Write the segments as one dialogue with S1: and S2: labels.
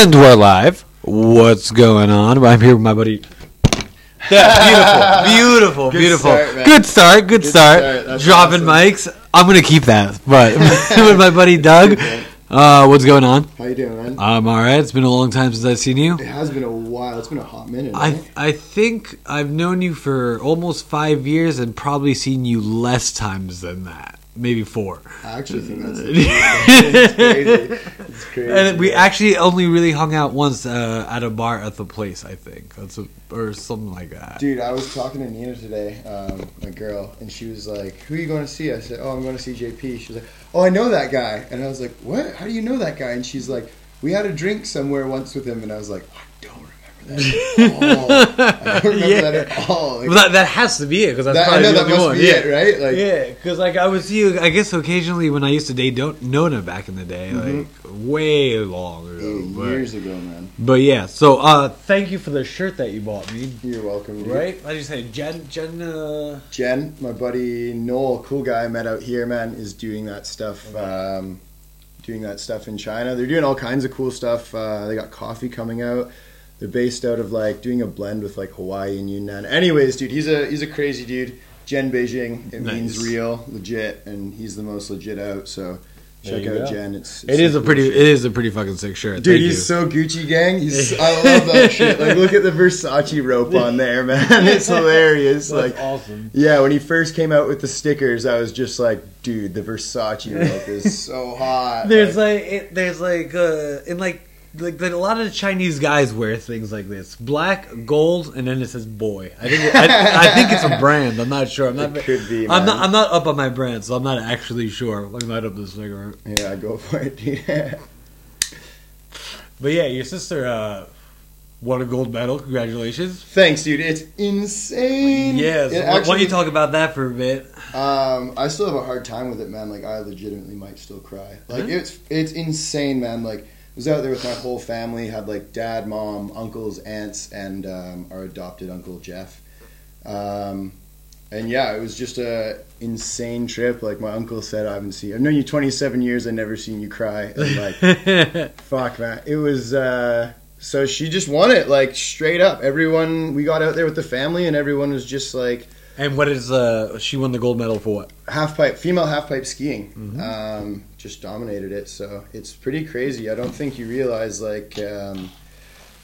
S1: And we're live. What's going on? I'm here with my buddy. Yeah, beautiful, beautiful,
S2: Good
S1: beautiful.
S2: start, man.
S1: good start, good,
S2: Good
S1: start.
S2: start,
S1: Dropping
S2: awesome.
S1: mics. I'm gonna keep that, but with my buddy Doug. Uh, what's going on?
S2: How you doing, man?
S1: I'm all right. It's been a long time since I've seen you.
S2: It has been a while. It's been a hot minute.
S1: I
S2: right?
S1: I think I've known you for almost five years and probably seen you less times than that, maybe four.
S2: I actually think that's it. it's crazy. It's crazy.
S1: And we actually only really hung out once uh, at a bar at the place. I think that's a, or something like that.
S2: Dude, I was talking to Nina today, um, my girl, and she was like, "Who are you going to see?" I said, "Oh, I'm going to see JP." She was like, "Oh, I know that guy," and I was like, "What? How do you know that guy?" And she's like, "We had a drink somewhere once with him," and I was like, "I don't remember that at all. I don't remember
S1: Yeah.
S2: that at all." Like,
S1: Well, that, that has to be it because that's
S2: that, I
S1: probably
S2: know
S1: the
S2: that must
S1: one.
S2: be
S1: yeah.
S2: it, right? Like,
S1: yeah, because like I would see you, I guess occasionally when I used to date Don't Nona back in the day, like way long ago.
S2: oh,
S1: but,
S2: years ago, man.
S1: but yeah, so uh, thank you for the shirt that you bought me.
S2: You're welcome. Dude.
S1: Right? Do you say Jen? Jen? Uh,
S2: Jen, my buddy Noel, cool guy I met out here, man, is doing that stuff. Um, doing that stuff in China. They're doing all kinds of cool stuff. Uh, they got coffee coming out. They're based out of like doing a blend with like Hawaii and Yunnan. Anyways, dude, he's a he's a crazy dude. Jen Beijing, it
S1: Nice.
S2: means real, legit, and he's the most legit out. So check out
S1: go.
S2: Jen. It's, it's
S1: it is a pretty.
S2: cool
S1: It
S2: shit.
S1: is a pretty fucking sick shirt.
S2: Dude,
S1: Thank
S2: he's
S1: you.
S2: so Gucci gang. He's I love that shit. Like, look at the Versace rope on there, man. It's hilarious.
S1: That's
S2: like,
S1: awesome.
S2: yeah, when he first came out with the stickers, I was just like, dude, the Versace rope is so hot.
S1: There's
S2: Like,
S1: like it, there's like uh in like like the, a lot of the Chinese guys wear things like this black gold and then it says boy I think I, I think it's a brand I'm not sure I'm not
S2: It could be,
S1: I'm
S2: man.
S1: not I'm not up on my brand so I'm not actually sure let me light up this cigarette
S2: yeah, go for it, dude.
S1: but yeah your sister uh won a gold medal congratulations
S2: Thanks, dude. It's insane.
S1: yes
S2: It
S1: why, why don't you talk about that for a bit
S2: Um, I still have a hard time with it, man. Like, I legitimately might still cry. Like,
S1: Huh?
S2: it's it's insane, man. Like, was out there with my whole family. Had like dad, mom, uncles, aunts, and um, our adopted uncle Jeff. Um, and yeah, it was just a insane trip. Like my uncle said, I haven't seen. I've known you 27 years. I've never seen you cry. And like, fuck, man. It was. Uh, so she just won it, like straight up. Everyone, we got out there with the family, and everyone was just like
S1: and what is uh she won the gold medal for what
S2: half pipe, female half pipe skiing.
S1: Mhm.
S2: Um, just dominated it. So it's pretty crazy. I don't think you realize like um,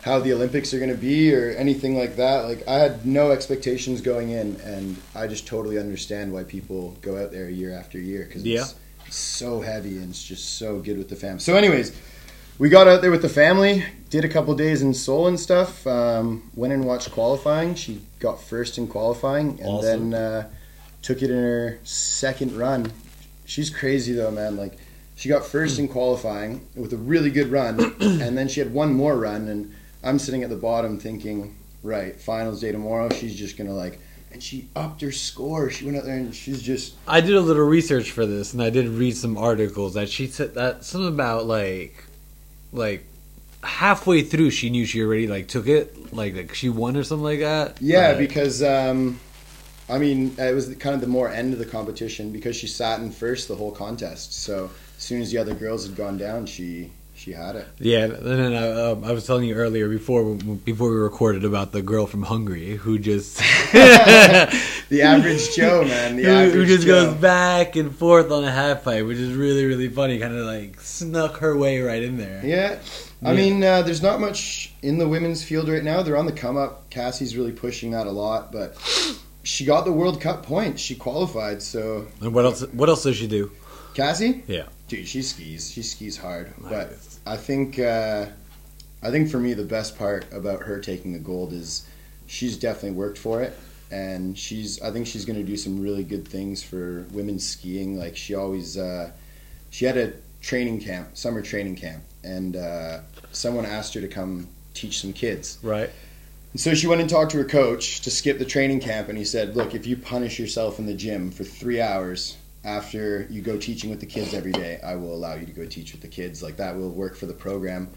S2: how the Olympics are going to be or anything like that. Like I had no expectations going in, and I just totally understand why people go out there year after year because
S1: Yeah.
S2: it's so heavy and it's just so good with the fam. So, anyways. We got out there with the family, did a couple days in Seoul and stuff. Um, went and watched qualifying. She got first in qualifying, and
S1: Awesome.
S2: then uh, took it in her second run. She's crazy though, man. Like she got first in qualifying with a really good run, and then she had one more run, and I'm sitting at the bottom thinking, right, finals day tomorrow. She's just gonna like, and she upped her score. She went out there and she's just
S1: I did a little research for this, and I did read some articles that she said that something about like, like halfway through she knew she already like took it, like, like she won or something like that.
S2: yeah,
S1: Like,
S2: because um, I mean it was kind of the more end of the competition because she sat in first the whole contest. So as soon as the other girls had gone down, she she had it.
S1: yeah. And then I, um, I was telling you earlier before before we recorded about the girl from Hungary who just
S2: The average Joe, man. The
S1: who, who just
S2: Joe.
S1: goes back and forth on a half pipe, which is really really funny. Kind of like snuck her way right in there.
S2: Yeah. I
S1: Yeah.
S2: mean, uh, there's not much in the women's field right now. They're on the come up. Cassie's really pushing that a lot, but she got the World Cup points. She qualified, so
S1: And what else? What else does she do?
S2: Cassie,
S1: Yeah.
S2: Dude, she skis. She skis hard. But I think, uh, I think for me, the best part about her taking the gold is she's definitely worked for it, and she's. I think she's going to do some really good things for women's skiing. Like she always, uh, she had a training camp, summer training camp, and uh, someone asked her to come teach some kids.
S1: Right.
S2: And so she went and talked to her coach to skip the training camp, and he said, "Look, if you punish yourself in the gym for three hours after you go teaching with the kids every day, I will allow you to go teach with the kids. Like that will work for the program."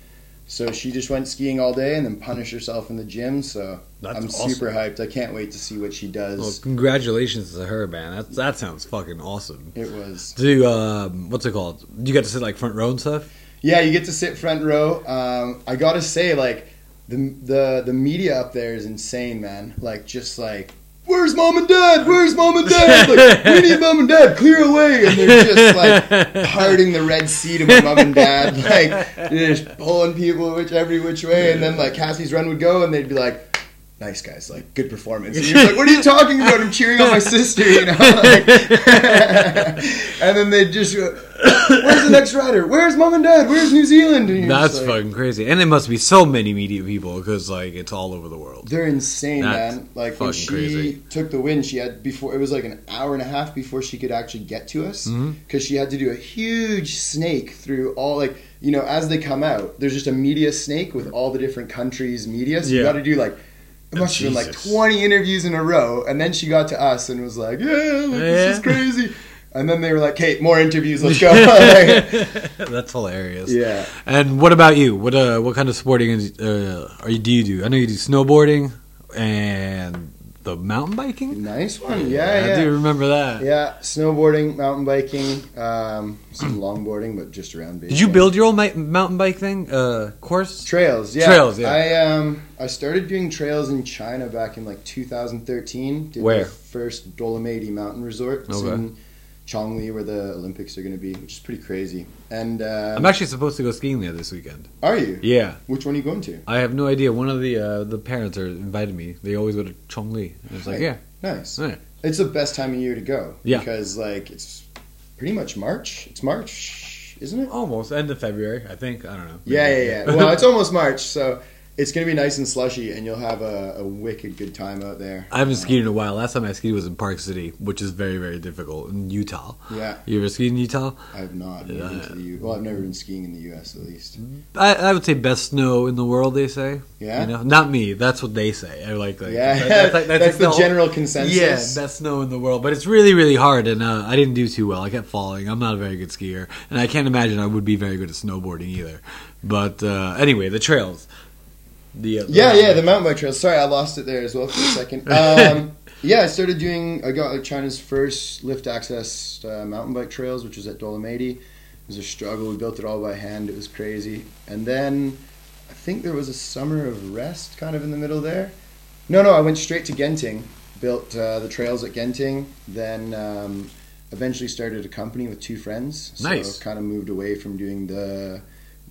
S2: So she just went skiing all day and then punished herself in the gym. So
S1: That's
S2: I'm
S1: awesome.
S2: super hyped. I can't wait to see what she does.
S1: Well, congratulations to her, man. That that sounds fucking awesome.
S2: It was
S1: Do um, what's it called? You got to sit like front row and stuff.
S2: Yeah, you get to sit front row. Um, I gotta say, like the the the media up there is insane, man. Like just like. Where's mom and dad? Where's mom and dad? Like, we need mom and dad. Clear away! And they're just like parting the red sea to my mom and dad. Like they're just pulling people which every which way. And then like Cassie's run would go, and they'd be like, "Nice guys, like good performance." And you're like, "What are you talking about?" I'm cheering on my sister, you know. Like, and then they just, go, "Where's the next rider? Where's mom and dad? Where's New Zealand?" And
S1: That's
S2: like,
S1: fucking crazy, and there must be so many media people because like it's all over the world.
S2: They're insane,
S1: That's
S2: man. Like when she
S1: crazy.
S2: took the win, she had before it was like an hour and a half before she could actually get to us
S1: mm-hmm.
S2: because she had to do a huge snake through all like you know as they come out. There's just a media snake with all the different countries' media. So you got to do like. It must have been like 20 interviews in a row, and then she got to us and was like, "Yeah, like, this is crazy." And then they were like, "Kate, more interviews, let's go."
S1: That's hilarious.
S2: yeah,
S1: And what about you? What uh, what kind of sporting is, uh, are you? Do you do? I know you do snowboarding and the mountain biking.
S2: nice one. Yeah,
S1: I
S2: yeah.
S1: do remember that.
S2: Yeah, snowboarding, mountain biking, um, some longboarding, but just around.
S1: Did you build your own mountain bike thing? Uh, course?
S2: trails? Yeah,
S1: Trails, yeah.
S2: I um I started doing trails in China back in like 2013. Did
S1: Where?
S2: first Dolomiti mountain resort
S1: Okay.
S2: in Chongli, where the Olympics are going to be, which is pretty crazy. And um,
S1: I'm actually supposed to go skiing there this weekend.
S2: are you?
S1: Yeah,
S2: Which one are you going to?
S1: I have no idea. One of the uh, the parents are invited me. They always go to Chongli. And it's like, yeah,
S2: Nice.
S1: Right.
S2: It's the best time of year to go.
S1: Yeah.
S2: Because like it's pretty much March. It's March, isn't it?
S1: almost end of February. I think. I don't know.
S2: Yeah, yeah, yeah. Well, it's almost March, so it's gonna be nice and slushy, and you'll have a, a wicked good time out there.
S1: I haven't skied in a while. Last time I skied was in Park City, which is very, very difficult in Utah.
S2: Yeah,
S1: You ever skied in Utah?
S2: I've not been to the U. Well, I've never been skiing in the U.S. at least.
S1: I, I would say best snow in the world. They say.
S2: Yeah,
S1: You know, not me. That's what they say. I like. like
S2: yeah.
S1: that-
S2: That's,
S1: like- like
S2: the,
S1: whole-
S2: general consensus.
S1: Yeah, best snow in the world, but it's really, really hard, and uh, I didn't do too well. I kept falling. I'm not a very good skier, and I can't imagine I would be very good at snowboarding either. But uh, anyway, the trails. The, uh,
S2: yeah, yeah. The mountain bike trails. Sorry, I lost it there as well for a second. Um, yeah, I started doing. I got like China's first lift access uh, mountain bike trails, which was at Dolomiti. It was a struggle. We built it all by hand. It was crazy. And then I think there was a summer of rest kind of in the middle there. No, no, I went straight to Genting. Built uh, the trails at Genting. Then um, eventually started a company with two friends. So
S1: Nice.
S2: kind of moved away from doing the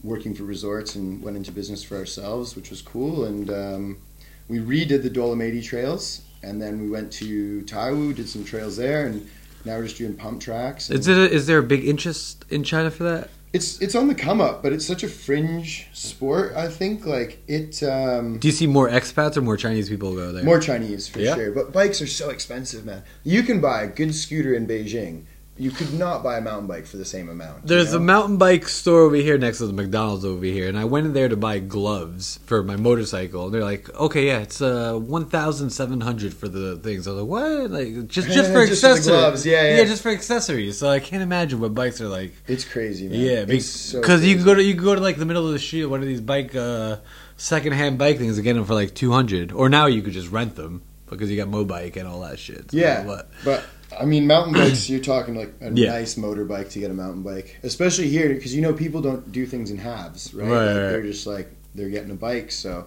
S2: working for resorts and went into business for ourselves, which was cool. And um, we redid the Dolomiti trails, and then we went to Taiwu, did some trails there, and now we're just doing pump tracks.
S1: Is it? A, is there a big interest in China for that?
S2: It's it's on the come up, but it's such a fringe sport. I think like it. Um,
S1: Do you see more expats or more Chinese people go there?
S2: more Chinese for
S1: Yeah?
S2: sure, but bikes are so expensive, man. You can buy a good scooter in Beijing. You could not buy a mountain bike for the same amount. you
S1: There's
S2: know?
S1: a mountain bike store over here next to the McDonald's over here, and I went in there to buy gloves for my motorcycle. And they're like, "Okay, yeah, it's uh one thousand seven hundred for the things." I was like, "What? Like just just for
S2: Just for
S1: accessories?
S2: gloves, yeah, yeah.
S1: just for accessories." So I can't imagine what bikes are like.
S2: It's crazy, man.
S1: Yeah, because
S2: so
S1: you can go to you can go to like the middle of the street, one of these bike uh secondhand bike things, and get them for like two hundred. Or now you could just rent them because you got Mobike and all that shit. So
S2: Yeah.
S1: what?
S2: But I mean, mountain bikes. You're talking like a
S1: Yeah.
S2: nice motorbike to get a mountain bike, especially here because you know people don't do things in halves, right?
S1: Right,
S2: Like,
S1: right.
S2: They're just like they're getting a bike, so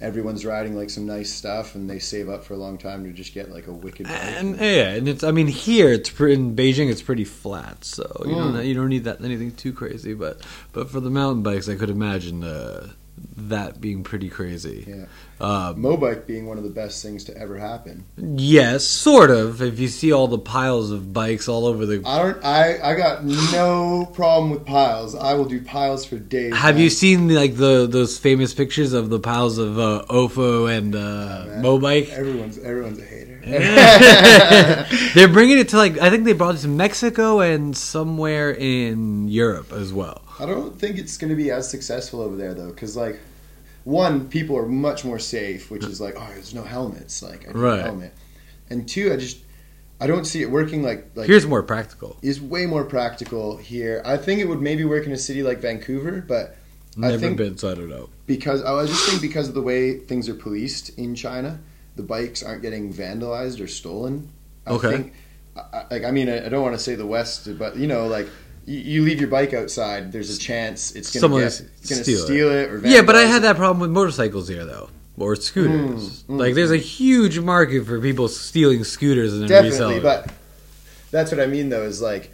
S2: everyone's riding like some nice stuff, and they save up for a long time to just get like a wicked bike.
S1: And yeah, and it's I mean here it's pre- in Beijing it's pretty flat, so you
S2: Mm.
S1: don't you don't need that anything too crazy. But but for the mountain bikes, I could imagine uh, that being pretty crazy.
S2: Yeah.
S1: Um,
S2: Mobike being one of the best things to ever happen.
S1: yes, sort of. If you see all the piles of bikes all over the.
S2: I don't. I I got no problem with piles. I will do piles for days.
S1: Have
S2: man.
S1: you seen like the those famous pictures of the piles of uh, Ofo and uh,
S2: man.
S1: Mobike?
S2: Everyone's everyone's a hater.
S1: They're bringing it to like I think they brought it to Mexico and somewhere in Europe as well.
S2: I don't think it's going to be as successful over there though, because like, one, people are much more safe, which is like, oh, there's no helmets, like I need
S1: Right.
S2: a helmet, and two, I just, I don't see it working like like
S1: Here's more practical.
S2: is way more practical here. I think it would maybe work in a city like Vancouver, but I
S1: Never
S2: think-
S1: been, so oh, I don't know.
S2: because I was just think because of the way things are policed in China, the bikes aren't getting vandalized or stolen. I
S1: Okay.
S2: think, I- I- like I mean, I I don't want to say the West, but you know, like you, you leave your bike outside, there's a chance it's gonna
S1: Someone
S2: get,
S1: is-
S2: it's gonna
S1: steal
S2: steal,
S1: it.
S2: it. or
S1: Yeah, but I had that problem with motorcycles here though, or scooters.
S2: Mm, mm.
S1: Like, there's a huge market for people stealing scooters and then
S2: Definitely,
S1: reselling.
S2: but that's what I mean though. Is like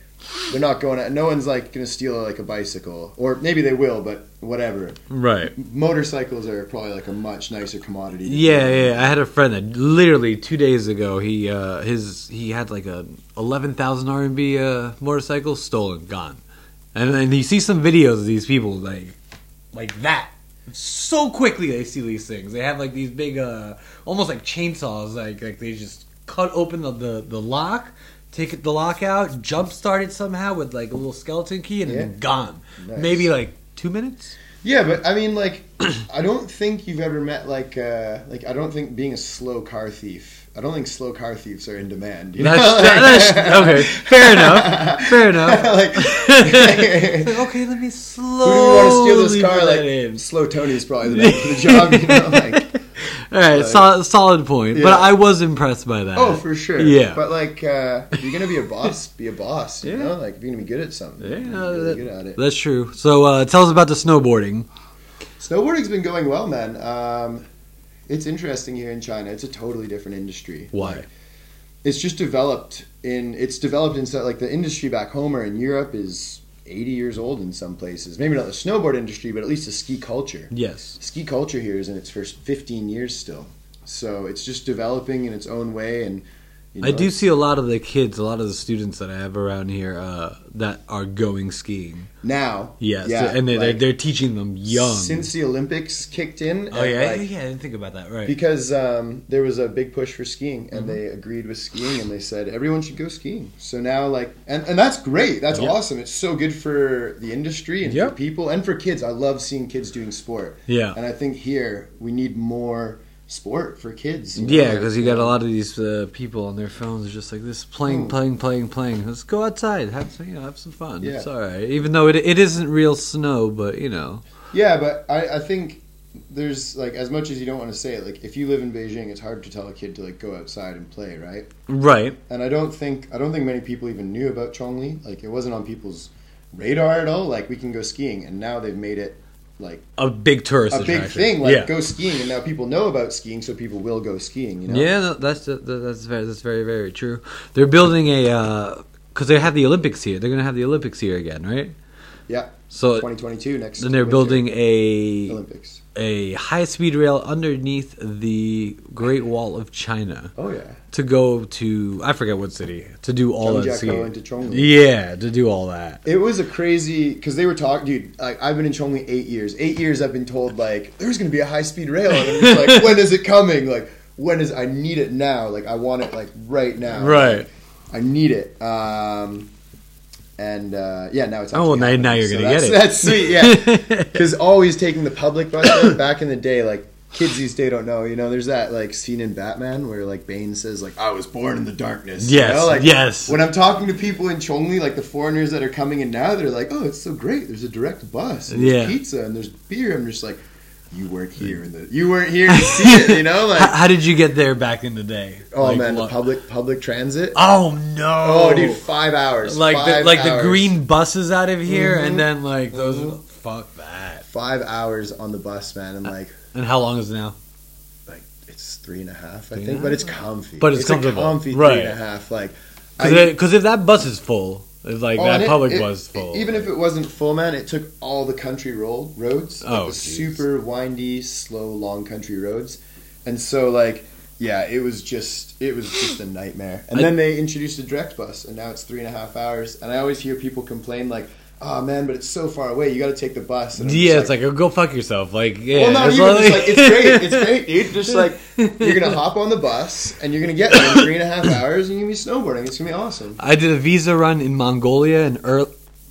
S2: they're not going. To, no one's like gonna steal like a bicycle, or maybe they will, but whatever.
S1: right.
S2: Motorcycles are probably like a much nicer commodity. to
S1: Yeah, yeah. I had a friend that literally two days ago he uh his he had like a eleven thousand RMB uh motorcycle stolen, gone, and then you see some videos of these people like like that. So quickly they steal these things. They have like these big uh almost like chainsaws. Like like they just cut open the the, the lock. Take it, the lock out, jump start it somehow with like a little skeleton key, and then
S2: Yeah.
S1: gone.
S2: Nice.
S1: Maybe like two minutes.
S2: Yeah, but I mean, like, I don't think you've ever met like, uh, like I don't think being a slow car thief. I don't think slow car thieves are in demand. You know?
S1: That's, that's okay. Fair enough. Fair enough.
S2: like,
S1: like, okay, let me
S2: slow.
S1: Who do
S2: we want to steal this car? Like,
S1: in.
S2: slow Tony's probably the man for the job. You know, like,
S1: All right,
S2: like-
S1: solid, solid point.
S2: Yeah.
S1: But I was impressed by that.
S2: oh, for sure.
S1: Yeah.
S2: But like, uh, if you're gonna be a boss, be a boss. You
S1: Yeah.
S2: know, like if you're gonna be good at something,
S1: Yeah,
S2: really
S1: that-
S2: good at it.
S1: That's true. So uh, tell us about the snowboarding.
S2: Snowboarding's been going well, man. Um, it's interesting here in China. It's a totally different industry.
S1: Why?
S2: Like, it's just developed in. It's developed in so- like the industry back home or in Europe is 80 years old in some places. Maybe not the snowboard industry, but at least the ski culture.
S1: Yes.
S2: Ski culture here is in its first 15 years still. So it's just developing in its own way, and you know,
S1: I do see a lot of the kids, a lot of the students that I have around here uh, that are going skiing.
S2: now.
S1: Yes,
S2: yeah,
S1: and they,
S2: like,
S1: they're, they're teaching them young.
S2: since the Olympics kicked in.
S1: oh yeah,
S2: like,
S1: yeah, I didn't think about that. Right.
S2: because um, there was a big push for skiing and
S1: Mm-hmm.
S2: they agreed with skiing and they said everyone should go skiing so now like and, and that's great that's
S1: Yeah.
S2: awesome it's so good for the industry and
S1: Yep.
S2: for people and for kids i love seeing kids doing sport
S1: yeah.
S2: and i think here we need more sport for kids you know,
S1: Yeah, because you got a lot of these uh, people on their phones just like this, playing,
S2: Mm.
S1: playing, playing, playing. Let's go outside, have some, you know, have some fun.
S2: Yeah.
S1: It's all right, even though it it isn't real snow, but you know,
S2: yeah but I, I think there's like as much as you don't want to say it like if you live in beijing it's hard to tell a kid to like go outside and play right
S1: right?
S2: and I don't think I don't think many people even knew about Chongli. Like it wasn't on people's radar at all. Like we can go skiing, and now they've made it like
S1: A big tourist
S2: a big thing. Like
S1: yeah,
S2: go skiing, and now people know about skiing, so people will go skiing. You know?
S1: yeah, that's that's very that's very very true. They're building a uh, because they have the Olympics here. They're gonna have the Olympics here again, right?
S2: Yeah.
S1: So
S2: 2022 next.
S1: then they're
S2: winter
S1: building a
S2: Olympics.
S1: a high speed rail underneath the Great Wall of China
S2: Oh yeah.
S1: to go to I forget what city to do all that
S2: Zhangjiakou
S1: skiing.
S2: into Chongli.
S1: Yeah, to do all that.
S2: It was a crazy because they were talking, dude. Like I've been in Chongli eight years. Eight years I've been told like there's gonna be a high speed rail, and I'm just like, when is it coming? Like when is I need it now? Like I want it like right now.
S1: Right.
S2: I need it. Um, and uh, yeah, now it's
S1: Oh, well, now- now you're
S2: So
S1: gonna get it.
S2: That's sweet, yeah. Because always taking the public bus like, back in the day, like kids these days don't know. You know, there's that like scene in Batman where like Bane says like I was born in the darkness. you
S1: Yes,
S2: know? like,
S1: yes.
S2: When I'm talking to people in Chongli, like the foreigners that are coming in now, they're like, "Oh, it's so great! There's a direct bus, and
S1: Yeah.
S2: there's pizza, and there's beer." I'm just like, "You weren't here, in the you weren't here to see it." You know, like,
S1: how, how did you get there back in the day?
S2: oh
S1: Like,
S2: man, the public public transit.
S1: Oh no!
S2: Oh, dude, five hours.
S1: like the,
S2: Five
S1: like the green buses out of here,
S2: Mhm.
S1: and then like those.
S2: Mhm.
S1: Fuck that.
S2: Five hours on the bus, man, and like
S1: And how long is it now?
S2: like it's three and a half, I
S1: Three
S2: think, but it's comfy.
S1: But it's
S2: a
S1: comfortable.
S2: comfy
S1: Right.
S2: three and a half. Like,
S1: Because if that bus is full, like
S2: Oh,
S1: that public
S2: it-
S1: is full,
S2: Even if it wasn't full, man, it took all the country road roads, like
S1: Oh,
S2: the super windy, slow, long country roads, and so like, yeah, it was just it was just a nightmare. And
S1: I-
S2: then they introduced a direct bus, and now it's three and a half hours. And I always hear people complain like, "Oh man, but it's so far away. You got to take the bus." And I'm
S1: yeah, it's like, oh, go fuck yourself. Like, yeah,
S2: well, not
S1: it's
S2: even. Just like it's great. It's great, dude. Just like you're gonna hop on the bus and you're gonna get there in three and a half hours, and you're gonna be snowboarding. It's gonna be awesome.
S1: I did a visa run in Mongolia and Ur-.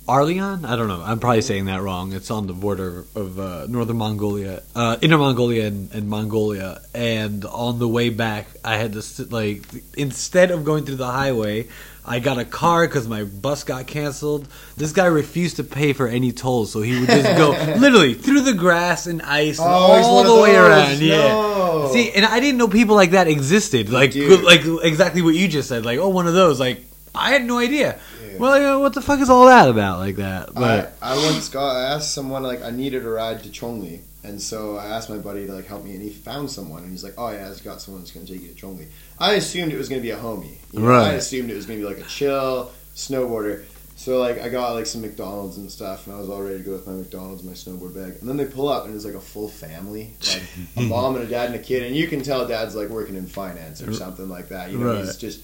S1: I don't know. I'm probably saying that wrong. It's on the border of uh, northern Mongolia, uh, inner Mongolia, and, and Mongolia. And on the way back, I had to sit, like instead of going through the highway, I got a car because my bus got canceled. This guy refused to pay for any tolls, so he would just go literally through the grass and ice
S2: Oh,
S1: all the way around. Yeah. See, and I didn't know people like that existed. Like,
S2: Dude.
S1: like exactly what you just said. Like, oh, one of those. Like, I had no idea.
S2: here.
S1: Well, yeah, what the fuck is all that about, like that? But
S2: I, I once got I asked someone like I needed a ride to Chongli, and so I asked my buddy to like help me, and he found someone, and he's like, "Oh yeah, I've got someone that's gonna take you to Chongli." I assumed it was gonna be a homie, you know?
S1: Right.
S2: I assumed it was gonna be like a chill snowboarder. So like I got like some McDonald's and stuff, and I was all ready to go with my McDonald's, and my snowboard bag, and then they pull up, and it's like a full family, like a mom and a dad and a kid, and you can tell dad's like working in finance or something like that. You know,
S1: Right.
S2: he's just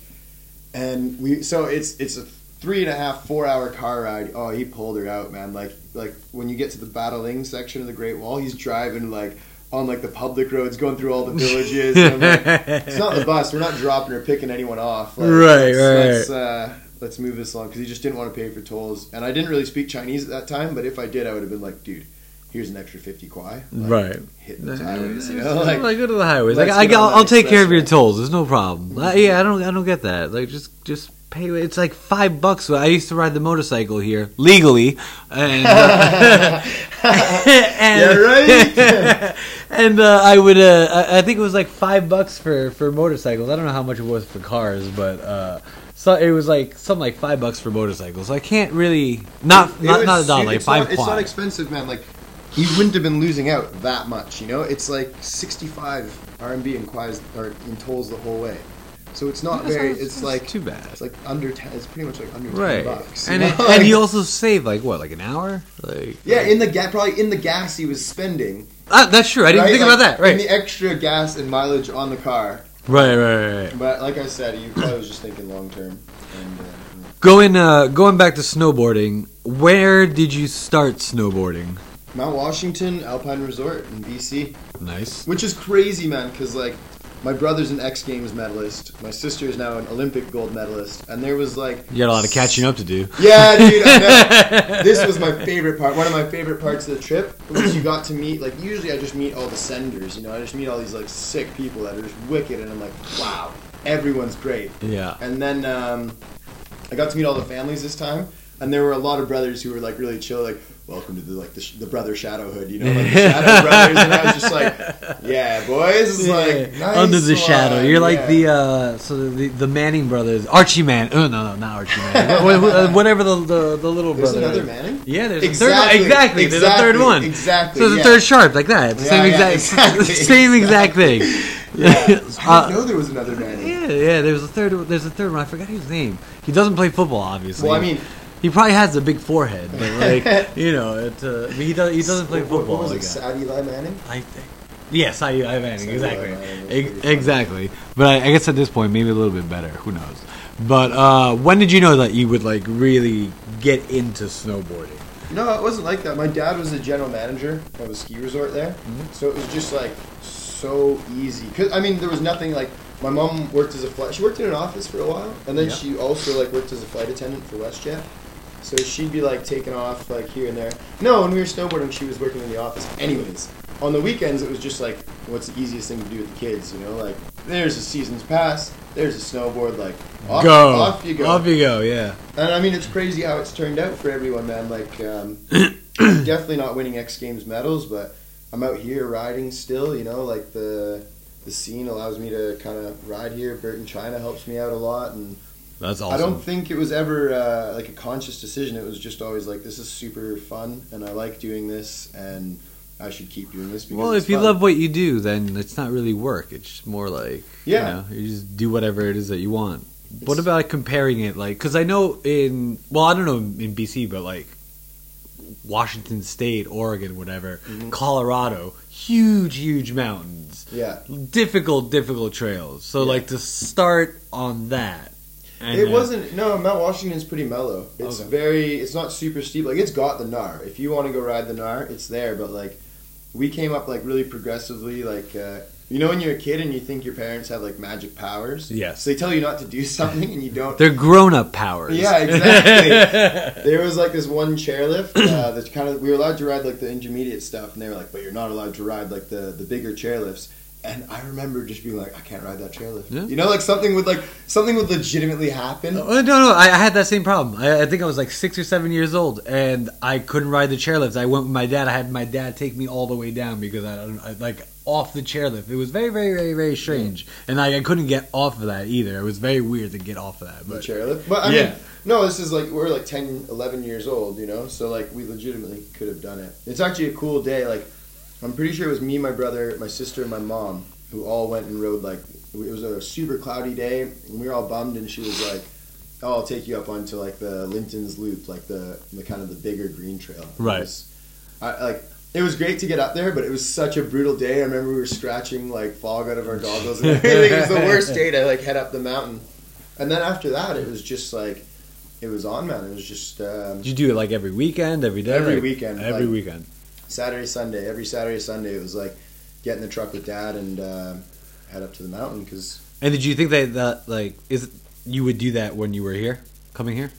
S2: and we so it's it's a three and a half four hour car ride oh he pulled her out man like like when you get to the Badaling section of the great wall he's driving like on like the public roads going through all the villages like, it's not the bus we're not dropping or picking anyone off like,
S1: Right,
S2: let's,
S1: right.
S2: let's, uh, let's move this along because he just didn't want to pay for tolls and i didn't really speak chinese at that time but if i did i would have been like dude here's an extra 50 kuai like,
S1: right.
S2: hit the highways you know like
S1: like, go to the highways. Like, I, I'll, I'll take care of your tolls. There's no problem. Uh, yeah, I don't, I don't get that. Like, just, just pay. It's like five bucks. I used to ride the motorcycle here legally, and uh, and,
S2: Yeah, right?
S1: and uh, I would, uh, I think it was like five bucks for for motorcycles. I don't know how much it was for cars, but. uh so it was like something like five bucks for motorcycles. So I can't really not
S2: It
S1: not
S2: was
S1: not a dollar, like five
S2: Not, it's not expensive, man. Like he wouldn't have been losing out that much. You know, it's like sixty-five RMB in in tolls the whole way. So it's not
S1: That's
S2: very.
S1: not-
S2: It's like
S1: too bad.
S2: It's like under ten. It's pretty much like under
S1: Right,
S2: ten bucks.
S1: and
S2: you
S1: it, and you also save like what, like an hour? Like
S2: yeah, in the gas, probably in the gas he was spending.
S1: Ah, that's true. I didn't
S2: right?
S1: think
S2: Like,
S1: about that. Right.
S2: the extra gas and mileage on the car.
S1: right, right, right.
S2: But like I said, you probably was just thinking long term. And uh,
S1: Going, uh, going back to snowboarding. Where did you start snowboarding?
S2: Mount Washington Alpine Resort in BC.
S1: Nice.
S2: Which is crazy, man, because like my brother's an X Games medalist, my sister is now an Olympic gold medalist, and there was like
S1: You got a lot of catching up to do.
S2: Yeah, dude. I know. this was my favorite part. One of my favorite parts of the trip was you got to meet like usually I just meet all the senders, you know, I just meet all these like sick people that are just wicked, and I'm like, wow, everyone's great.
S1: Yeah.
S2: And then um, I got to meet all the families this time, and there were a lot of brothers who were like really chill, like welcome to the like the, the brother shadowhood, you know, like the shadow brothers, and I was just like, yeah, boys, it's like nice
S1: under the
S2: one,
S1: shadow. You're like
S2: yeah.
S1: the uh, so the the Manning brothers, Archie Man. Oh no, no, not Archie Man. Wha- wha- Whatever the, the the little
S2: There's
S1: brother.
S2: another
S1: is.
S2: Manning.
S1: Yeah, there's
S2: Exactly,
S1: a third one. Exactly. There's a third one.
S2: exactly,
S1: So the
S2: yeah.
S1: third sharp like that. It's the
S2: Yeah,
S1: same
S2: yeah,
S1: exact
S2: exactly,
S1: same exact thing.
S2: Yeah. I didn't
S1: Uh,
S2: know there was another Manning.
S1: Yeah, yeah. There's a third. There's a third one. I forgot his name. He doesn't play football, obviously.
S2: Well, I mean,
S1: he probably has a big forehead, but like you know, it, uh, he does. He doesn't play
S2: what- what-
S1: football.
S2: What,
S1: like
S2: was it?
S1: that.
S2: Sad Eli Manning.
S1: I think. Yes, I, I Manning,
S2: So,
S1: exactly,
S2: that's
S1: Ex-
S2: pretty funny.
S1: exactly. But I, I guess at this point, maybe a little bit better. Who knows? But uh, when did you know that you would like really get into snowboarding?
S2: No, it wasn't like that. My dad was the general manager of a ski resort there,
S1: Mm-hmm.
S2: so it was just like so easy. Cause I mean, there was nothing like. My mom worked as a flight. She worked in an office for a while, and then
S1: Yeah.
S2: she also like worked as a flight attendant for WestJet. So she'd be like taking off like here and there. No, when we were snowboarding, she was working in the office. Anyways, on the weekends, it was just like, what's the easiest thing to do with the kids? You know, like there's a season's pass, there's a snowboard, like off,
S1: go,
S2: off you go.
S1: off you go. Yeah.
S2: And I mean, it's crazy how it's turned out for everyone, man. Like, um, definitely not winning X Games medals, but I'm out here riding still. You know, like the the scene allows me to kind of ride here. Burton China helps me out a lot, and
S1: That's
S2: I don't think it was ever uh, like a conscious decision. It was just always like, this is super fun, and I like doing this, and I should keep doing this. Because
S1: well, if you
S2: fun.
S1: love what you do, then it's not really work. It's just more like
S2: Yeah.
S1: you, know, you just do whatever it is that you want. what about comparing it? Like, because I know in well, I don't know in BC, but like Washington State, Oregon, whatever,
S2: Mhm.
S1: Colorado, huge, huge mountains,
S2: yeah,
S1: difficult, difficult trails. So
S2: Yeah.
S1: like to start on that. And,
S2: it
S1: uh,
S2: wasn't. No, Mount Washington's pretty mellow. It's
S1: Okay.
S2: very. It's not super steep. Like it's got the Nar. If you want to go ride the Nar, it's there. But like, we came up like really progressively. Like, uh, you know, when you're a kid and you think your parents have like magic powers.
S1: Yes.
S2: So they tell you not to do something and you don't.
S1: They're grown-up powers.
S2: Yeah, exactly. there was like this one chairlift uh, that kind of we were allowed to ride like the intermediate stuff, and they were like, "But you're not allowed to ride like the the bigger chairlifts." And I remember just being like, I can't ride that chairlift.
S1: Yeah.
S2: You know, like something would like something would legitimately happen.
S1: Oh, no, no, I, I had that same problem. I, I think I was like six or seven years old, and I couldn't ride the chairlift. I went with my dad. I had my dad take me all the way down because I, I like off the chairlift. It was very, very, very, very strange, and I, I couldn't get off of that either. It was very weird to get off of that.
S2: the
S1: But
S2: chairlift. But I
S1: Yeah.
S2: mean, no, this is like we're like 10, 11 years old, you know. So like we legitimately could have done it. It's actually a cool day. Like I'm pretty sure it was me, my brother, my sister, and my mom who all went and rode. Like it was a super cloudy day, and we were all bummed. And she was like, "Oh, I'll take you up onto like the Linton's Loop, like the the kind of the bigger green trail." It
S1: Right.
S2: was- I like. It was great to get up there, but it was such a brutal day. I remember we were scratching like fog out of our goggles and everything. it was the worst day to like head up the mountain. And then after that, it was just like it was on, man. It was just um,
S1: did you do it like every weekend, every day,
S2: Every
S1: Like,
S2: weekend,
S1: every
S2: like-
S1: weekend?
S2: Saturday, Sunday. Every Saturday, Sunday, it was like get in the truck with dad and uh, head up to the mountain because
S1: And did you think that that like is you would do that when you were here, coming here?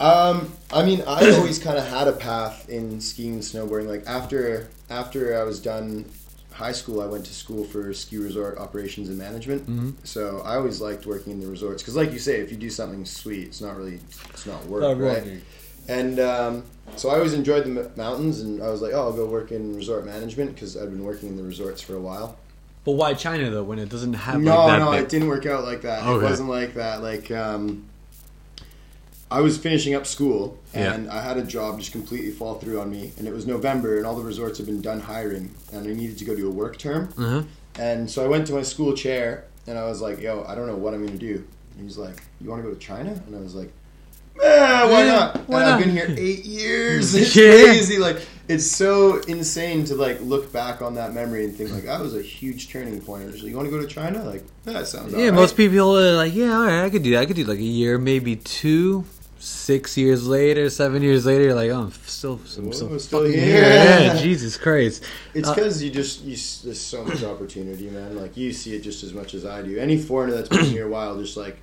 S2: Um, I mean, I always kind of had a path in skiing and snowboarding. Like after after I was done high school, I went to school for ski resort operations and management.
S1: Mhm.
S2: So I always liked working in the resorts because, like you say, if you do something sweet, it's not really it's not work,
S1: Not
S2: right? And um, so I always enjoyed the m- mountains, and I was like, oh, I'll go work in resort management because I'd been working in the resorts for a while.
S1: But why China though? When it doesn't have
S2: no,
S1: like that
S2: no,
S1: big-
S2: it didn't work out like that.
S1: Okay.
S2: It wasn't like that. Like, um, I was finishing up school
S1: Yeah.
S2: and I had a job just completely fall through on me. And it was November, and all the resorts had been done hiring, and I needed to go do a work term.
S1: Uh-huh.
S2: And so I went to my school chair, and I was like, "Yo, I don't know what I'm gonna do." And he's like, "You want to go to China?" And I was like. Why not?
S1: why
S2: and I've
S1: not?
S2: been here eight years. It's
S1: Yeah.
S2: crazy. Like it's so insane to like look back on that memory and think like that was a huge turning point. Like, you want to go to China? Like that sounds.
S1: Yeah, most people are like, yeah, all right, I could do that. I could do like a year, maybe two. Six years later, seven years later, you're like, oh, I'm still, I'm
S2: Whoa,
S1: still,
S2: still
S1: fucking
S2: here.
S1: Yeah, Jesus Christ.
S2: It's
S1: Uh,
S2: because you just you, there's so much opportunity, man. Like you see it just as much as I do. Any foreigner that's been here a while just like